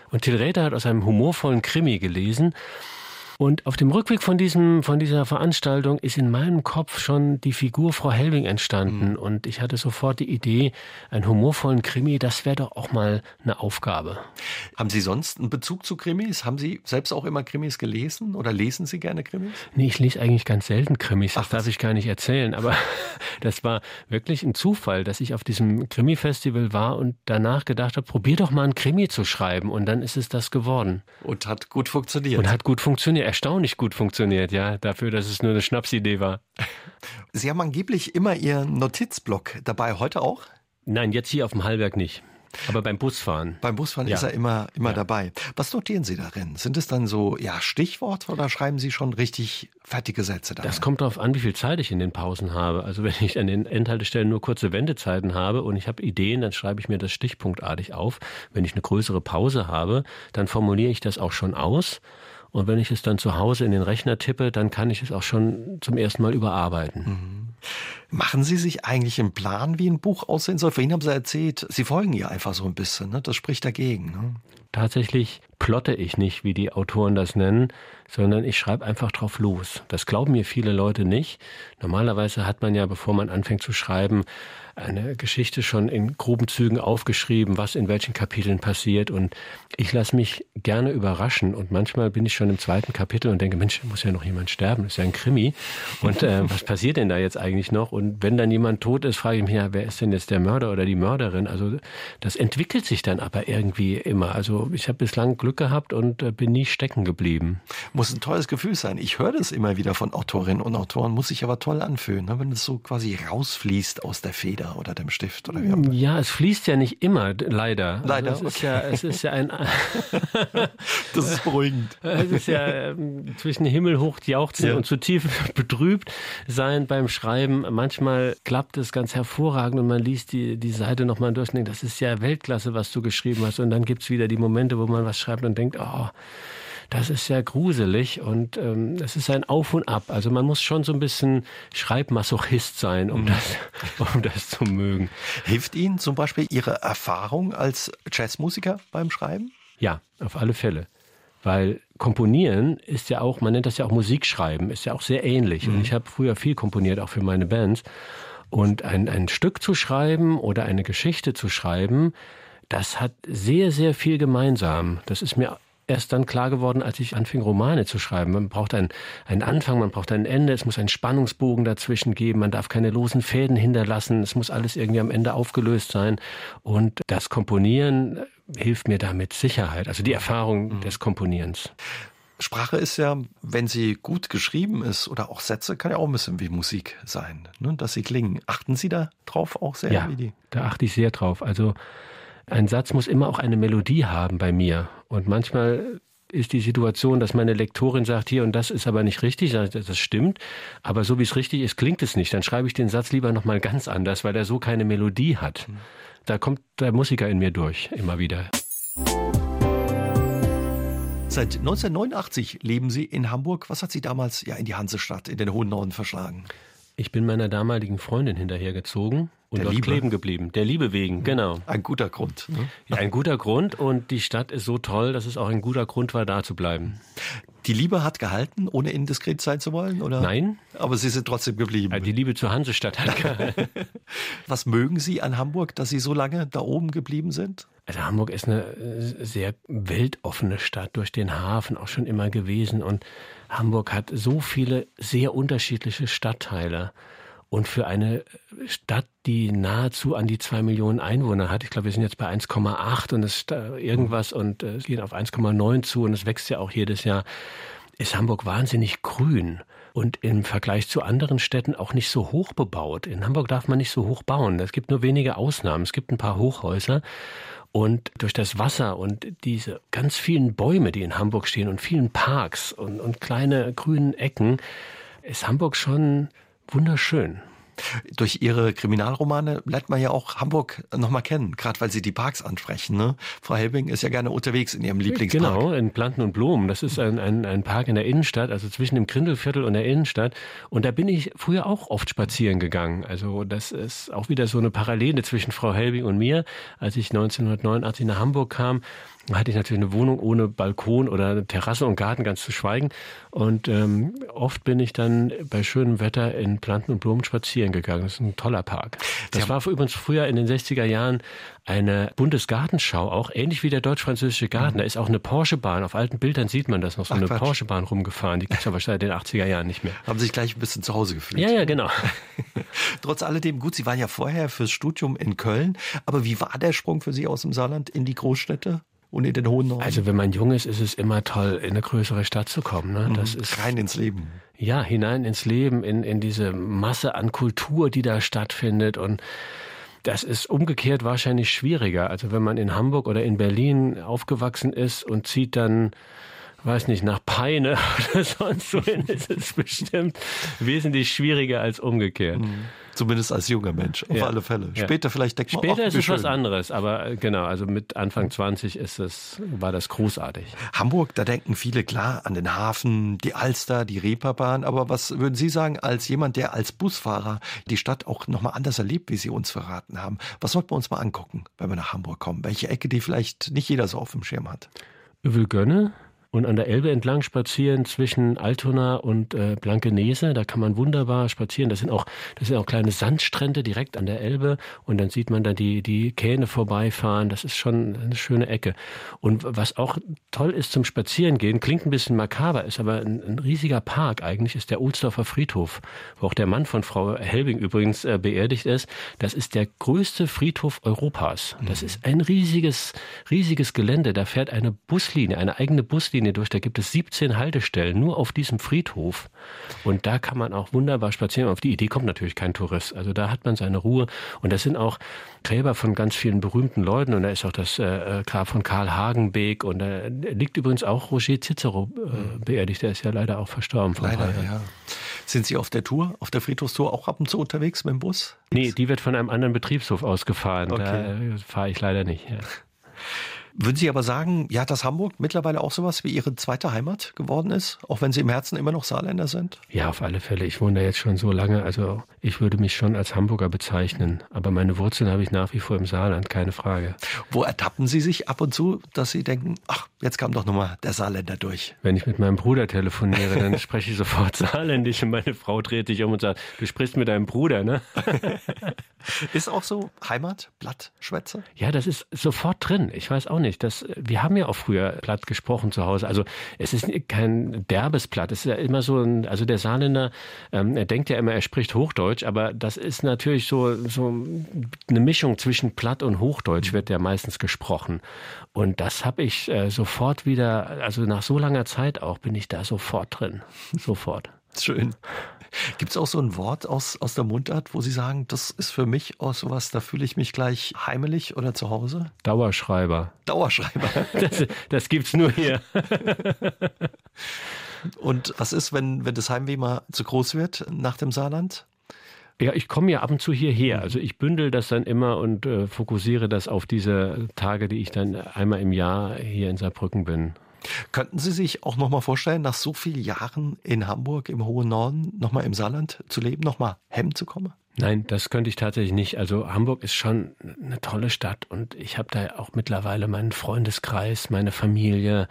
Und Till Räther hat aus einem humorvollen Krimi gelesen und auf dem Rückweg von diesem, von dieser Veranstaltung ist in meinem Kopf schon die Figur Frau Helwing entstanden. Mhm. Und ich hatte sofort die Idee, einen humorvollen Krimi, das wäre doch auch mal eine Aufgabe. Haben Sie sonst einen Bezug zu Krimis? Haben Sie selbst auch immer Krimis gelesen oder lesen Sie gerne Krimis? Nee, ich lese eigentlich ganz selten Krimis. Das Ach, darf ich gar nicht erzählen. Aber das war wirklich ein Zufall, dass ich auf diesem Krimi-Festival war und danach gedacht habe, probier doch mal einen Krimi zu schreiben. Und dann ist es das geworden. Und hat gut funktioniert. Und hat gut funktioniert erstaunlich gut funktioniert, ja, dafür, dass es nur eine Schnapsidee war. Sie haben angeblich immer Ihren Notizblock dabei, heute auch? Nein, jetzt hier auf dem Hallberg nicht. Aber beim Busfahren. Beim Busfahren ja. ist er immer, immer ja. dabei. Was notieren Sie darin? Sind es dann so ja, Stichworte oder schreiben Sie schon richtig fertige Sätze da? Das kommt darauf an, wie viel Zeit ich in den Pausen habe. Also wenn ich an den Endhaltestellen nur kurze Wendezeiten habe und ich habe Ideen, dann schreibe ich mir das stichpunktartig auf. Wenn ich eine größere Pause habe, dann formuliere ich das auch schon aus und wenn ich es dann zu Hause in den Rechner tippe, dann kann ich es auch schon zum ersten Mal überarbeiten. Mhm. Machen Sie sich eigentlich einen Plan, wie ein Buch aussehen soll? Vorhin haben Sie erzählt, Sie folgen ja einfach so ein bisschen. Ne? Das spricht dagegen. Ne? Tatsächlich plotte ich nicht, wie die Autoren das nennen, sondern ich schreibe einfach drauf los. Das glauben mir viele Leute nicht. Normalerweise hat man ja, bevor man anfängt zu schreiben, eine Geschichte schon in groben Zügen aufgeschrieben, was in welchen Kapiteln passiert. Und ich lasse mich gerne überraschen. Und manchmal bin ich schon im zweiten Kapitel und denke, Mensch, muss ja noch jemand sterben, das ist ja ein Krimi. Und äh, was passiert denn da jetzt eigentlich noch? Und wenn dann jemand tot ist, frage ich mich, ja, wer ist denn jetzt der Mörder oder die Mörderin? Also das entwickelt sich dann aber irgendwie immer. Also ich habe bislang Glück gehabt und äh, bin nie stecken geblieben. Muss ein tolles Gefühl sein. Ich höre das immer wieder von Autorinnen und Autoren, muss sich aber toll anfühlen, ne? wenn es so quasi rausfließt aus der Feder oder dem Stift oder wie auch immer. Ja, es fließt ja nicht immer, leider. Leider. Also es, ist ja, es ist ja ein. das ist beruhigend. Es ist ja ähm, zwischen himmelhoch jauchzen ja. und zu tief betrübt sein beim Schreiben. Manchmal klappt es ganz hervorragend und man liest die, die Seite nochmal durch und denkt, das ist ja Weltklasse, was du geschrieben hast. Und dann gibt es wieder die Momente, wo man was schreibt und denkt, oh, das ist sehr gruselig und ähm, es ist ein Auf und Ab. Also man muss schon so ein bisschen Schreibmasochist sein, um, mhm. das, um das zu mögen. Hilft Ihnen zum Beispiel Ihre Erfahrung als Jazzmusiker beim Schreiben? Ja, auf alle Fälle. Weil Komponieren ist ja auch, man nennt das ja auch Musikschreiben, ist ja auch sehr ähnlich. Mhm. Und ich habe früher viel komponiert, auch für meine Bands. Und ein, ein Stück zu schreiben oder eine Geschichte zu schreiben, das hat sehr, sehr viel gemeinsam. Das ist mir erst dann klar geworden, als ich anfing, Romane zu schreiben. Man braucht einen, einen Anfang, man braucht ein Ende, es muss einen Spannungsbogen dazwischen geben, man darf keine losen Fäden hinterlassen, es muss alles irgendwie am Ende aufgelöst sein. Und das Komponieren hilft mir da mit Sicherheit, also die Erfahrung mhm. des Komponierens. Sprache ist ja, wenn sie gut geschrieben ist oder auch Sätze, kann ja auch ein bisschen wie Musik sein, ne? dass sie klingen. Achten Sie da drauf auch sehr? Ja, da achte ich sehr drauf. Also ein Satz muss immer auch eine Melodie haben bei mir. Und manchmal ist die Situation, dass meine Lektorin sagt, hier und das ist aber nicht richtig, das stimmt, aber so wie es richtig ist, klingt es nicht. Dann schreibe ich den Satz lieber nochmal ganz anders, weil er so keine Melodie hat. Hm. Da kommt der Musiker in mir durch, immer wieder. Seit 1989 leben Sie in Hamburg. Was hat Sie damals ja in die Hansestadt, in den hohen Norden verschlagen? Ich bin meiner damaligen Freundin hinterhergezogen und der dort Liebe. kleben geblieben. Der Liebe wegen, genau. Ein guter Grund. Ne? Ja, ein guter Grund und die Stadt ist so toll, dass es auch ein guter Grund war, da zu bleiben. Die Liebe hat gehalten, ohne indiskret sein zu wollen, oder? Nein. Aber Sie sind trotzdem geblieben. Die Liebe zur Hansestadt hat gehalten. Was mögen Sie an Hamburg, dass Sie so lange da oben geblieben sind? Also Hamburg ist eine äh, sehr weltoffene Stadt, durch den Hafen auch schon immer gewesen. Und Hamburg hat so viele sehr unterschiedliche Stadtteile. Und für eine Stadt, die nahezu an die zwei Millionen Einwohner hat, ich glaube, wir sind jetzt bei 1,8 und es ist irgendwas und es geht auf 1,9 zu und es wächst ja auch jedes Jahr, ist Hamburg wahnsinnig grün und im Vergleich zu anderen Städten auch nicht so hoch bebaut. In Hamburg darf man nicht so hoch bauen. Es gibt nur wenige Ausnahmen. Es gibt ein paar Hochhäuser. Und durch das Wasser und diese ganz vielen Bäume, die in Hamburg stehen und vielen Parks und, und kleine grünen Ecken, ist Hamburg schon wunderschön. Durch Ihre Kriminalromane lernt man ja auch Hamburg nochmal kennen, gerade weil Sie die Parks ansprechen. Ne? Frau Helbing ist ja gerne unterwegs in Ihrem Lieblingspark. Genau, in Planten und Blumen. Das ist ein, ein, ein Park in der Innenstadt, also zwischen dem Grindelviertel und der Innenstadt. Und da bin ich früher auch oft spazieren gegangen. Also das ist auch wieder so eine Parallele zwischen Frau Helbing und mir. Als ich 1989 nach Hamburg kam, hatte ich natürlich eine Wohnung ohne Balkon oder eine Terrasse und Garten, ganz zu schweigen. Und ähm, oft bin ich dann bei schönem Wetter in Planten und Blumen spazieren gegangen. Das ist ein toller Park. Das war übrigens früher in den 60er Jahren eine Bundesgartenschau, auch ähnlich wie der deutsch-französische Garten. Mhm. Da ist auch eine Porsche-Bahn. Auf alten Bildern sieht man das noch, so Ach, eine Porsche-Bahn rumgefahren. Die gibt es aber seit den 80er Jahren nicht mehr. Haben sich gleich ein bisschen zu Hause gefühlt. Ja, ja, genau. Trotz alledem, gut, Sie waren ja vorher fürs Studium in Köln. Aber wie war der Sprung für Sie aus dem Saarland in die Großstädte? Und in den hohen Norden. Also wenn man jung ist, ist es immer toll, in eine größere Stadt zu kommen. Ne? Das mhm. ist rein ins Leben. Ja, hinein ins Leben, in, in diese Masse an Kultur, die da stattfindet und das ist umgekehrt wahrscheinlich schwieriger. Also wenn man in Hamburg oder in Berlin aufgewachsen ist und zieht dann weiß nicht, nach Peine oder sonst wohin ist es bestimmt wesentlich schwieriger als umgekehrt. Mhm. Zumindest als junger Mensch, auf ja. alle Fälle. Später ja. vielleicht denkt man, Später ist es schön. was anderes, aber äh, genau, also mit Anfang 20 ist es, war das großartig. Hamburg, da denken viele klar an den Hafen, die Alster, die Reeperbahn, aber was würden Sie sagen als jemand, der als Busfahrer die Stadt auch nochmal anders erlebt, wie Sie uns verraten haben? Was sollten wir uns mal angucken, wenn wir nach Hamburg kommen? Welche Ecke, die vielleicht nicht jeder so auf dem Schirm hat? Övelgönne und an der Elbe entlang spazieren zwischen Altona und äh, Blankenese. Da kann man wunderbar spazieren. Das sind auch, das sind auch kleine Sandstrände direkt an der Elbe und dann sieht man da die, die Kähne vorbeifahren. Das ist schon eine schöne Ecke. Und was auch toll ist zum Spazierengehen, klingt ein bisschen makaber, ist aber ein, ein riesiger Park eigentlich, ist der Ohlsdorfer Friedhof, wo auch der Mann von Frau Helbing übrigens äh, beerdigt ist. Das ist der größte Friedhof Europas. Das mhm. ist ein riesiges, riesiges Gelände. Da fährt eine Buslinie, eine eigene Buslinie durch. Da gibt es 17 Haltestellen nur auf diesem Friedhof. Und da kann man auch wunderbar spazieren. Auf die Idee kommt natürlich kein Tourist. Also da hat man seine Ruhe. Und das sind auch Gräber von ganz vielen berühmten Leuten. Und da ist auch das äh, Grab von Karl Hagenbeek. Und da liegt übrigens auch Roger Cicero äh, beerdigt. Der ist ja leider auch verstorben. Leider, ja. Sind Sie auf der Tour, auf der Friedhofstour auch ab und zu unterwegs mit dem Bus? Nee, die wird von einem anderen Betriebshof ausgefahren. Okay. Da äh, fahre ich leider nicht. Ja. Würden Sie aber sagen, ja, dass Hamburg mittlerweile auch sowas wie Ihre zweite Heimat geworden ist, auch wenn Sie im Herzen immer noch Saarländer sind? Ja, auf alle Fälle. Ich wohne da jetzt schon so lange. Also ich würde mich schon als Hamburger bezeichnen. Aber meine Wurzeln habe ich nach wie vor im Saarland, keine Frage. Wo ertappen Sie sich ab und zu, dass Sie denken, ach, jetzt kam doch nochmal der Saarländer durch? Wenn ich mit meinem Bruder telefoniere, dann spreche ich sofort Saarländisch und meine Frau dreht sich um und sagt, du sprichst mit deinem Bruder, ne? ist auch so Heimat, Blattschwätze? Ja, das ist sofort drin. Ich weiß auch nicht. Das, wir haben ja auch früher platt gesprochen zu Hause. Also es ist kein derbes Platt. Es ist ja immer so ein, also der Saarländer, ähm, er denkt ja immer, er spricht Hochdeutsch, aber das ist natürlich so, so eine Mischung zwischen Platt und Hochdeutsch wird ja meistens gesprochen. Und das habe ich äh, sofort wieder, also nach so langer Zeit auch, bin ich da sofort drin. Sofort. Schön. Gibt es auch so ein Wort aus, aus der Mundart, wo Sie sagen, das ist für mich auch sowas, da fühle ich mich gleich heimelig oder zu Hause? Dauerschreiber. Dauerschreiber. Das, das gibt's nur hier. Und was ist, wenn, wenn das Heimweh mal zu groß wird nach dem Saarland? Ja, ich komme ja ab und zu hierher. Also ich bündel das dann immer und äh, fokussiere das auf diese Tage, die ich dann einmal im Jahr hier in Saarbrücken bin. Könnten Sie sich auch noch mal vorstellen, nach so vielen Jahren in Hamburg im hohen Norden noch mal im Saarland zu leben, noch mal hemm zu kommen? Nein, das könnte ich tatsächlich nicht. Also Hamburg ist schon eine tolle Stadt und ich habe da auch mittlerweile meinen Freundeskreis, meine Familie.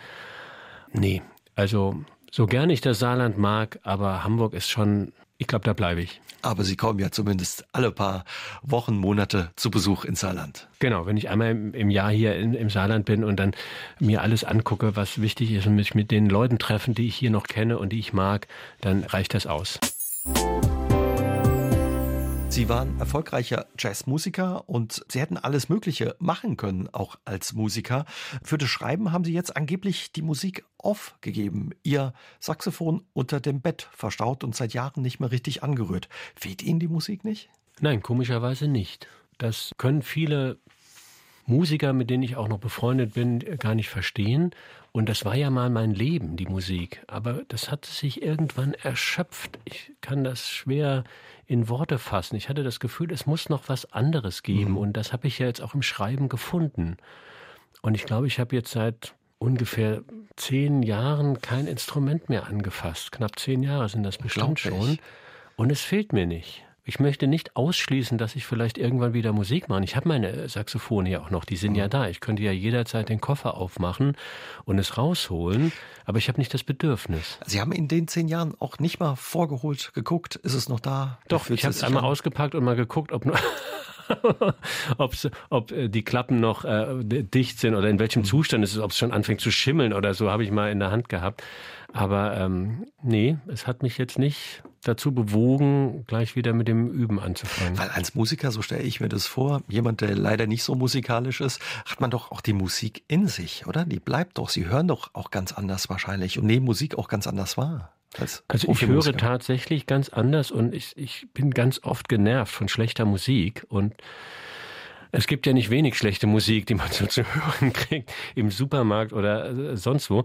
Nee, also so gern ich das Saarland mag, aber Hamburg ist schon ich glaube, da bleibe ich. Aber Sie kommen ja zumindest alle paar Wochen, Monate zu Besuch ins Saarland. Genau, wenn ich einmal im, im Jahr hier in, im Saarland bin und dann mir alles angucke, was wichtig ist und mich mit den Leuten treffen, die ich hier noch kenne und die ich mag, dann reicht das aus. Sie waren erfolgreicher Jazzmusiker und Sie hätten alles Mögliche machen können, auch als Musiker. Für das Schreiben haben Sie jetzt angeblich die Musik aufgegeben. Ihr Saxophon unter dem Bett verstaut und seit Jahren nicht mehr richtig angerührt. Fehlt Ihnen die Musik nicht? Nein, komischerweise nicht. Das können viele Musiker, mit denen ich auch noch befreundet bin, gar nicht verstehen. Und das war ja mal mein Leben, die Musik. Aber das hat sich irgendwann erschöpft. Ich kann das schwer in Worte fassen. Ich hatte das Gefühl, es muss noch was anderes geben. Mhm. Und das habe ich ja jetzt auch im Schreiben gefunden. Und ich glaube, ich habe jetzt seit ungefähr zehn Jahren kein Instrument mehr angefasst. Knapp zehn Jahre sind das bestimmt schon. Und es fehlt mir nicht. Ich möchte nicht ausschließen, dass ich vielleicht irgendwann wieder Musik mache. Ich habe meine Saxophone ja auch noch, die sind mhm. ja da. Ich könnte ja jederzeit den Koffer aufmachen und es rausholen, aber ich habe nicht das Bedürfnis. Sie haben in den zehn Jahren auch nicht mal vorgeholt, geguckt, ist es noch da? Doch, ich habe es einmal ausgepackt und mal geguckt, ob, ob äh, die Klappen noch äh, dicht sind oder in welchem. Zustand es ist, ob es schon anfängt zu schimmeln oder so, habe ich mal in der Hand gehabt. Aber ähm, nee, es hat mich jetzt nicht dazu bewogen, gleich wieder mit dem Üben anzufangen. Weil als Musiker, so stelle ich mir das vor, jemand, der leider nicht so musikalisch ist, hat man doch auch die Musik in sich, oder? Die bleibt doch. Sie hören doch auch ganz anders wahrscheinlich und nehmen Musik auch ganz anders wahr. Also ich höre tatsächlich ganz anders und ich, ich bin ganz oft genervt von schlechter Musik und es gibt ja nicht wenig schlechte Musik, die man so zu hören kriegt im Supermarkt oder äh, sonst wo.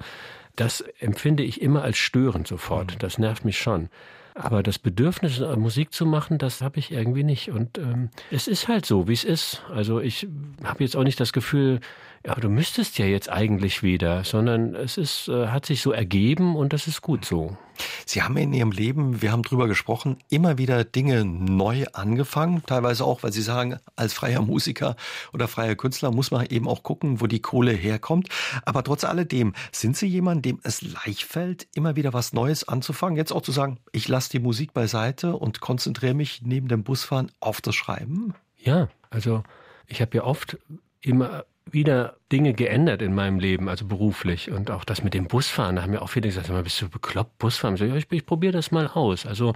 Das empfinde ich immer als störend sofort. Mhm. Das nervt mich schon. Aber das Bedürfnis, äh, Musik zu machen, das habe ich irgendwie nicht. Und ähm, es ist halt so, wie es ist. Also ich habe jetzt auch nicht das Gefühl, aber du müsstest ja jetzt eigentlich wieder, sondern es ist, äh, hat sich so ergeben und das ist gut so. Sie haben in Ihrem Leben, wir haben drüber gesprochen, immer wieder Dinge neu angefangen. Teilweise auch, weil Sie sagen, als freier Musiker oder freier Künstler muss man eben auch gucken, wo die Kohle herkommt. Aber trotz alledem, sind Sie jemand, dem es leicht fällt, immer wieder was Neues anzufangen? Jetzt auch zu sagen, ich lasse die Musik beiseite und konzentriere mich neben dem Busfahren auf das Schreiben? Ja, also ich habe ja oft immer wieder Dinge geändert in meinem Leben, also beruflich. Und auch das mit dem Busfahren, da haben ja auch viele gesagt, bist du bekloppt, Busfahren? Ich, so, ja, ich, ich probiere das mal aus. Also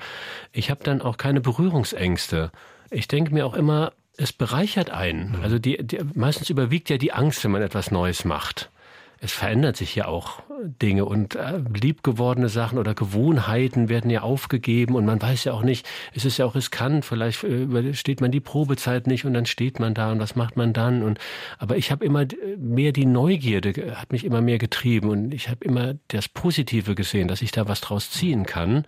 ich habe dann auch keine Berührungsängste. Ich denke mir auch immer, es bereichert einen. Also die, die, meistens überwiegt ja die Angst, wenn man etwas Neues macht es verändert sich ja auch Dinge und äh, liebgewordene Sachen oder Gewohnheiten werden ja aufgegeben und man weiß ja auch nicht, es ist ja auch riskant, vielleicht äh, steht man die Probezeit nicht und dann steht man da und was macht man dann und aber ich habe immer mehr die Neugierde hat mich immer mehr getrieben und ich habe immer das Positive gesehen, dass ich da was draus ziehen kann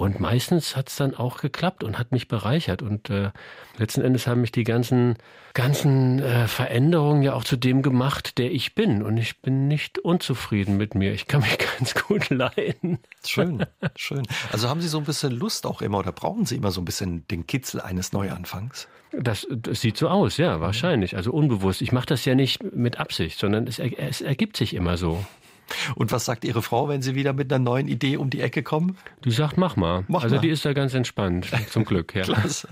und meistens hat es dann auch geklappt und hat mich bereichert. Und äh, letzten Endes haben mich die ganzen, ganzen äh, Veränderungen ja auch zu dem gemacht, der ich bin. Und ich bin nicht unzufrieden mit mir. Ich kann mich ganz gut leiden. Schön, schön. Also haben Sie so ein bisschen Lust auch immer oder brauchen Sie immer so ein bisschen den Kitzel eines Neuanfangs? Das, das sieht so aus, ja, wahrscheinlich. Also unbewusst. Ich mache das ja nicht mit Absicht, sondern es, es ergibt sich immer so. Und was sagt Ihre Frau, wenn Sie wieder mit einer neuen Idee um die Ecke kommen? Die sagt, mach mal. Mach also mal. die ist da ganz entspannt, zum Glück. Ja. Klasse.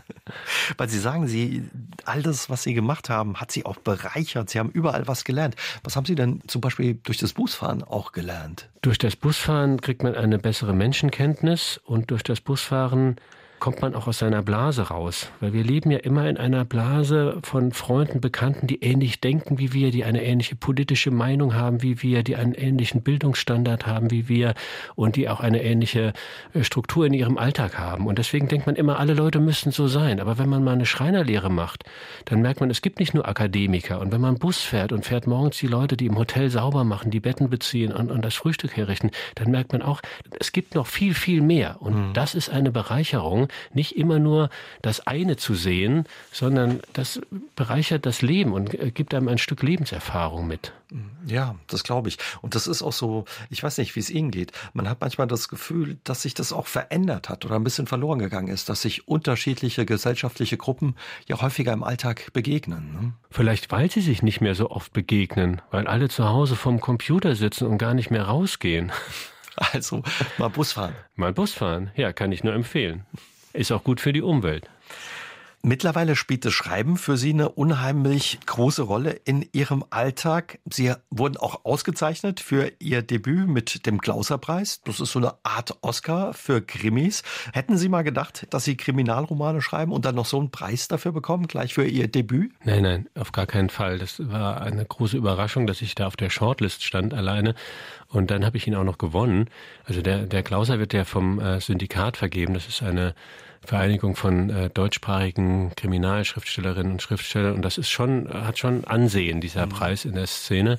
Weil Sie sagen, Sie, all das, was Sie gemacht haben, hat Sie auch bereichert. Sie haben überall was gelernt. Was haben Sie denn zum Beispiel durch das Busfahren auch gelernt? Durch das Busfahren kriegt man eine bessere Menschenkenntnis und durch das Busfahren kommt man auch aus seiner Blase raus. Weil wir leben ja immer in einer Blase von Freunden, Bekannten, die ähnlich denken wie wir, die eine ähnliche politische Meinung haben wie wir, die einen ähnlichen Bildungsstandard haben wie wir und die auch eine ähnliche äh, Struktur in ihrem Alltag haben. Und deswegen denkt man immer, alle Leute müssten so sein. Aber wenn man mal eine Schreinerlehre macht, dann merkt man, es gibt nicht nur Akademiker. Und wenn man Bus fährt und fährt morgens die Leute, die im Hotel sauber machen, die Betten beziehen und, und das Frühstück herrichten, dann merkt man auch, es gibt noch viel, viel mehr. Und mhm. das ist eine Bereicherung, nicht immer nur das eine zu sehen, sondern das bereichert das Leben und gibt einem ein Stück Lebenserfahrung mit. Ja, das glaube ich. Und das ist auch so, ich weiß nicht, wie es Ihnen geht. Man hat manchmal das Gefühl, dass sich das auch verändert hat oder ein bisschen verloren gegangen ist, dass sich unterschiedliche gesellschaftliche Gruppen ja häufiger im Alltag begegnen. Ne? Vielleicht, weil sie sich nicht mehr so oft begegnen, weil alle zu Hause vom Computer sitzen und gar nicht mehr rausgehen. Also mal Bus fahren. Mal Bus fahren, ja, kann ich nur empfehlen. Ist auch gut für die Umwelt. Mittlerweile spielt das Schreiben für Sie eine unheimlich große Rolle in Ihrem Alltag. Sie wurden auch ausgezeichnet für Ihr Debüt mit dem Klauser-Preis. Das ist so eine Art Oscar für Krimis. Hätten Sie mal gedacht, dass Sie Kriminalromane schreiben und dann noch so einen Preis dafür bekommen, gleich für Ihr Debüt? Nein, nein, auf gar keinen Fall. Das war eine große Überraschung, dass ich da auf der Shortlist stand alleine. Und dann habe ich ihn auch noch gewonnen. Also der, der Klauser wird ja vom äh, Syndikat vergeben. Das ist eine Vereinigung von äh, deutschsprachigen Kriminalschriftstellerinnen und Schriftstellern. Und das ist schon, hat schon Ansehen, dieser mhm. Preis in der Szene.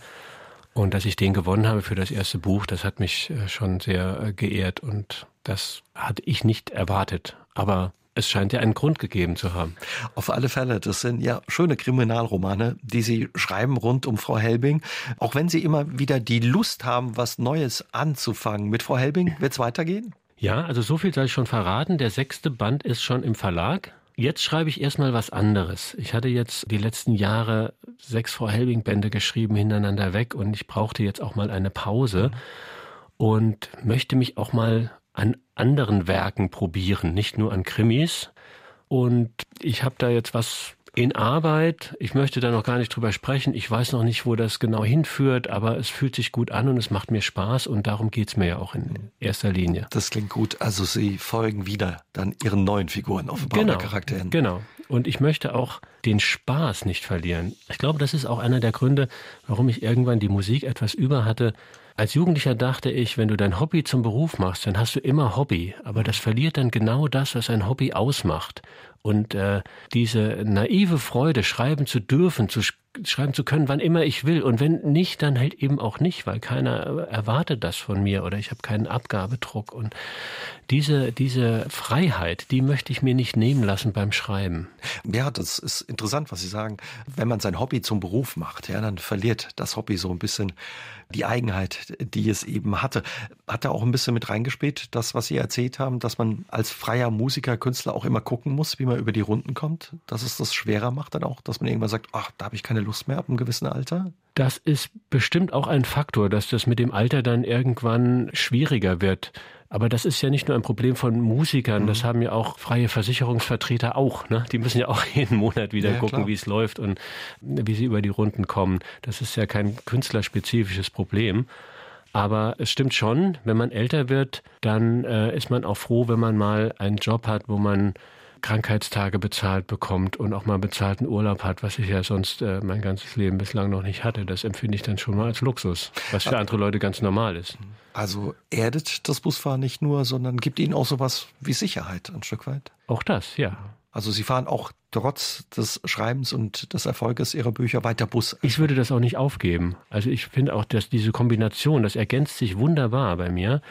Und dass ich den gewonnen habe für das erste Buch, das hat mich äh, schon sehr äh, geehrt und das hatte ich nicht erwartet. Aber es scheint ja einen Grund gegeben zu haben. Auf alle Fälle, das sind ja schöne Kriminalromane, die Sie schreiben rund um Frau Helbing. Auch wenn Sie immer wieder die Lust haben, was Neues anzufangen. Mit Frau Helbing wird es weitergehen? Ja, also so viel soll ich schon verraten. Der sechste Band ist schon im Verlag. Jetzt schreibe ich erstmal was anderes. Ich hatte jetzt die letzten Jahre sechs Frau Helbing Bände geschrieben hintereinander weg und ich brauchte jetzt auch mal eine Pause und möchte mich auch mal an anderen Werken probieren, nicht nur an Krimis. Und ich habe da jetzt was in Arbeit. Ich möchte da noch gar nicht drüber sprechen. Ich weiß noch nicht, wo das genau hinführt, aber es fühlt sich gut an und es macht mir Spaß und darum geht's mir ja auch in erster Linie. Das klingt gut. Also Sie folgen wieder dann Ihren neuen Figuren offenbar genau, Charakteren. Genau. Und ich möchte auch den Spaß nicht verlieren. Ich glaube, das ist auch einer der Gründe, warum ich irgendwann die Musik etwas über hatte. Als Jugendlicher dachte ich, wenn du dein Hobby zum Beruf machst, dann hast du immer Hobby. Aber das verliert dann genau das, was ein Hobby ausmacht. Und äh, diese naive Freude, schreiben zu dürfen, zu schreiben zu können, wann immer ich will. Und wenn nicht, dann halt eben auch nicht, weil keiner erwartet das von mir oder ich habe keinen Abgabedruck. Und diese, diese Freiheit, die möchte ich mir nicht nehmen lassen beim Schreiben. Ja, das ist interessant, was Sie sagen. Wenn man sein Hobby zum Beruf macht, ja, dann verliert das Hobby so ein bisschen die Eigenheit, die es eben hatte. Hat er auch ein bisschen mit reingespielt, das, was Sie erzählt haben, dass man als freier Musiker, Künstler auch immer gucken muss, wie man über die Runden kommt? Dass es das schwerer macht dann auch, dass man irgendwann sagt, ach, da habe ich keine Lust mehr ab einem gewissen Alter? Das ist bestimmt auch ein Faktor, dass das mit dem Alter dann irgendwann schwieriger wird. Aber das ist ja nicht nur ein Problem von Musikern, mhm. das haben ja auch freie Versicherungsvertreter auch. Ne? Die müssen ja auch jeden Monat wieder ja, gucken, wie es läuft und wie sie über die Runden kommen. Das ist ja kein künstlerspezifisches Problem. Aber es stimmt schon, wenn man älter wird, dann äh, ist man auch froh, wenn man mal einen Job hat, wo man Krankheitstage bezahlt bekommt und auch mal bezahlten Urlaub hat, was ich ja sonst äh, mein ganzes Leben bislang noch nicht hatte. Das empfinde ich dann schon mal als Luxus, was für andere Leute ganz normal ist. Also erdet das Busfahren nicht nur, sondern gibt ihnen auch sowas wie Sicherheit ein Stück weit. Auch das, ja. Also Sie fahren auch trotz des Schreibens und des Erfolges Ihrer Bücher weiter Bus. Ich würde das auch nicht aufgeben. Also ich finde auch, dass diese Kombination, das ergänzt sich wunderbar bei mir.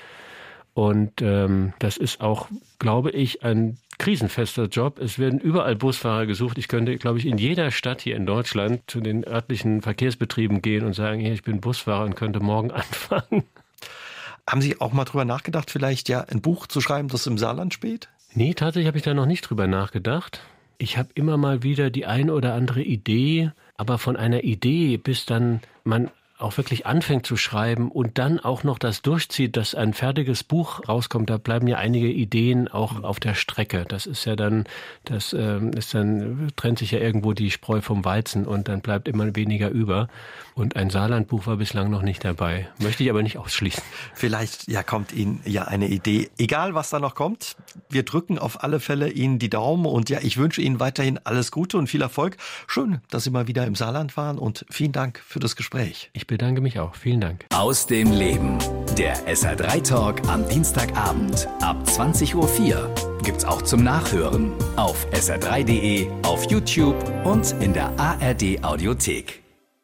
Und ähm, das ist auch, glaube ich, ein krisenfester Job. Es werden überall Busfahrer gesucht. Ich könnte, glaube ich, in jeder Stadt hier in Deutschland zu den örtlichen Verkehrsbetrieben gehen und sagen, hier, ich bin Busfahrer und könnte morgen anfangen. Haben Sie auch mal drüber nachgedacht, vielleicht ja ein Buch zu schreiben, das im Saarland spielt? Nee, tatsächlich habe ich da noch nicht drüber nachgedacht. Ich habe immer mal wieder die ein oder andere Idee, aber von einer Idee bis dann man auch wirklich anfängt zu schreiben und dann auch noch das durchzieht, dass ein fertiges Buch rauskommt, da bleiben ja einige Ideen auch auf der Strecke. Das ist ja dann, das ähm, ist dann, trennt sich ja irgendwo die Spreu vom Weizen und dann bleibt immer weniger über. Und ein Saarlandbuch war bislang noch nicht dabei. Möchte ich aber nicht ausschließen. Vielleicht ja kommt Ihnen ja eine Idee. Egal was da noch kommt, wir drücken auf alle Fälle Ihnen die Daumen und ja, ich wünsche Ihnen weiterhin alles Gute und viel Erfolg. Schön, dass Sie mal wieder im Saarland waren und vielen Dank für das Gespräch. Ich bedanke mich auch. Vielen Dank. Aus dem Leben. Der SR3 Talk am Dienstagabend ab 20.04 Uhr gibt's auch zum Nachhören auf sr3.de, auf YouTube und in der ARD Audiothek.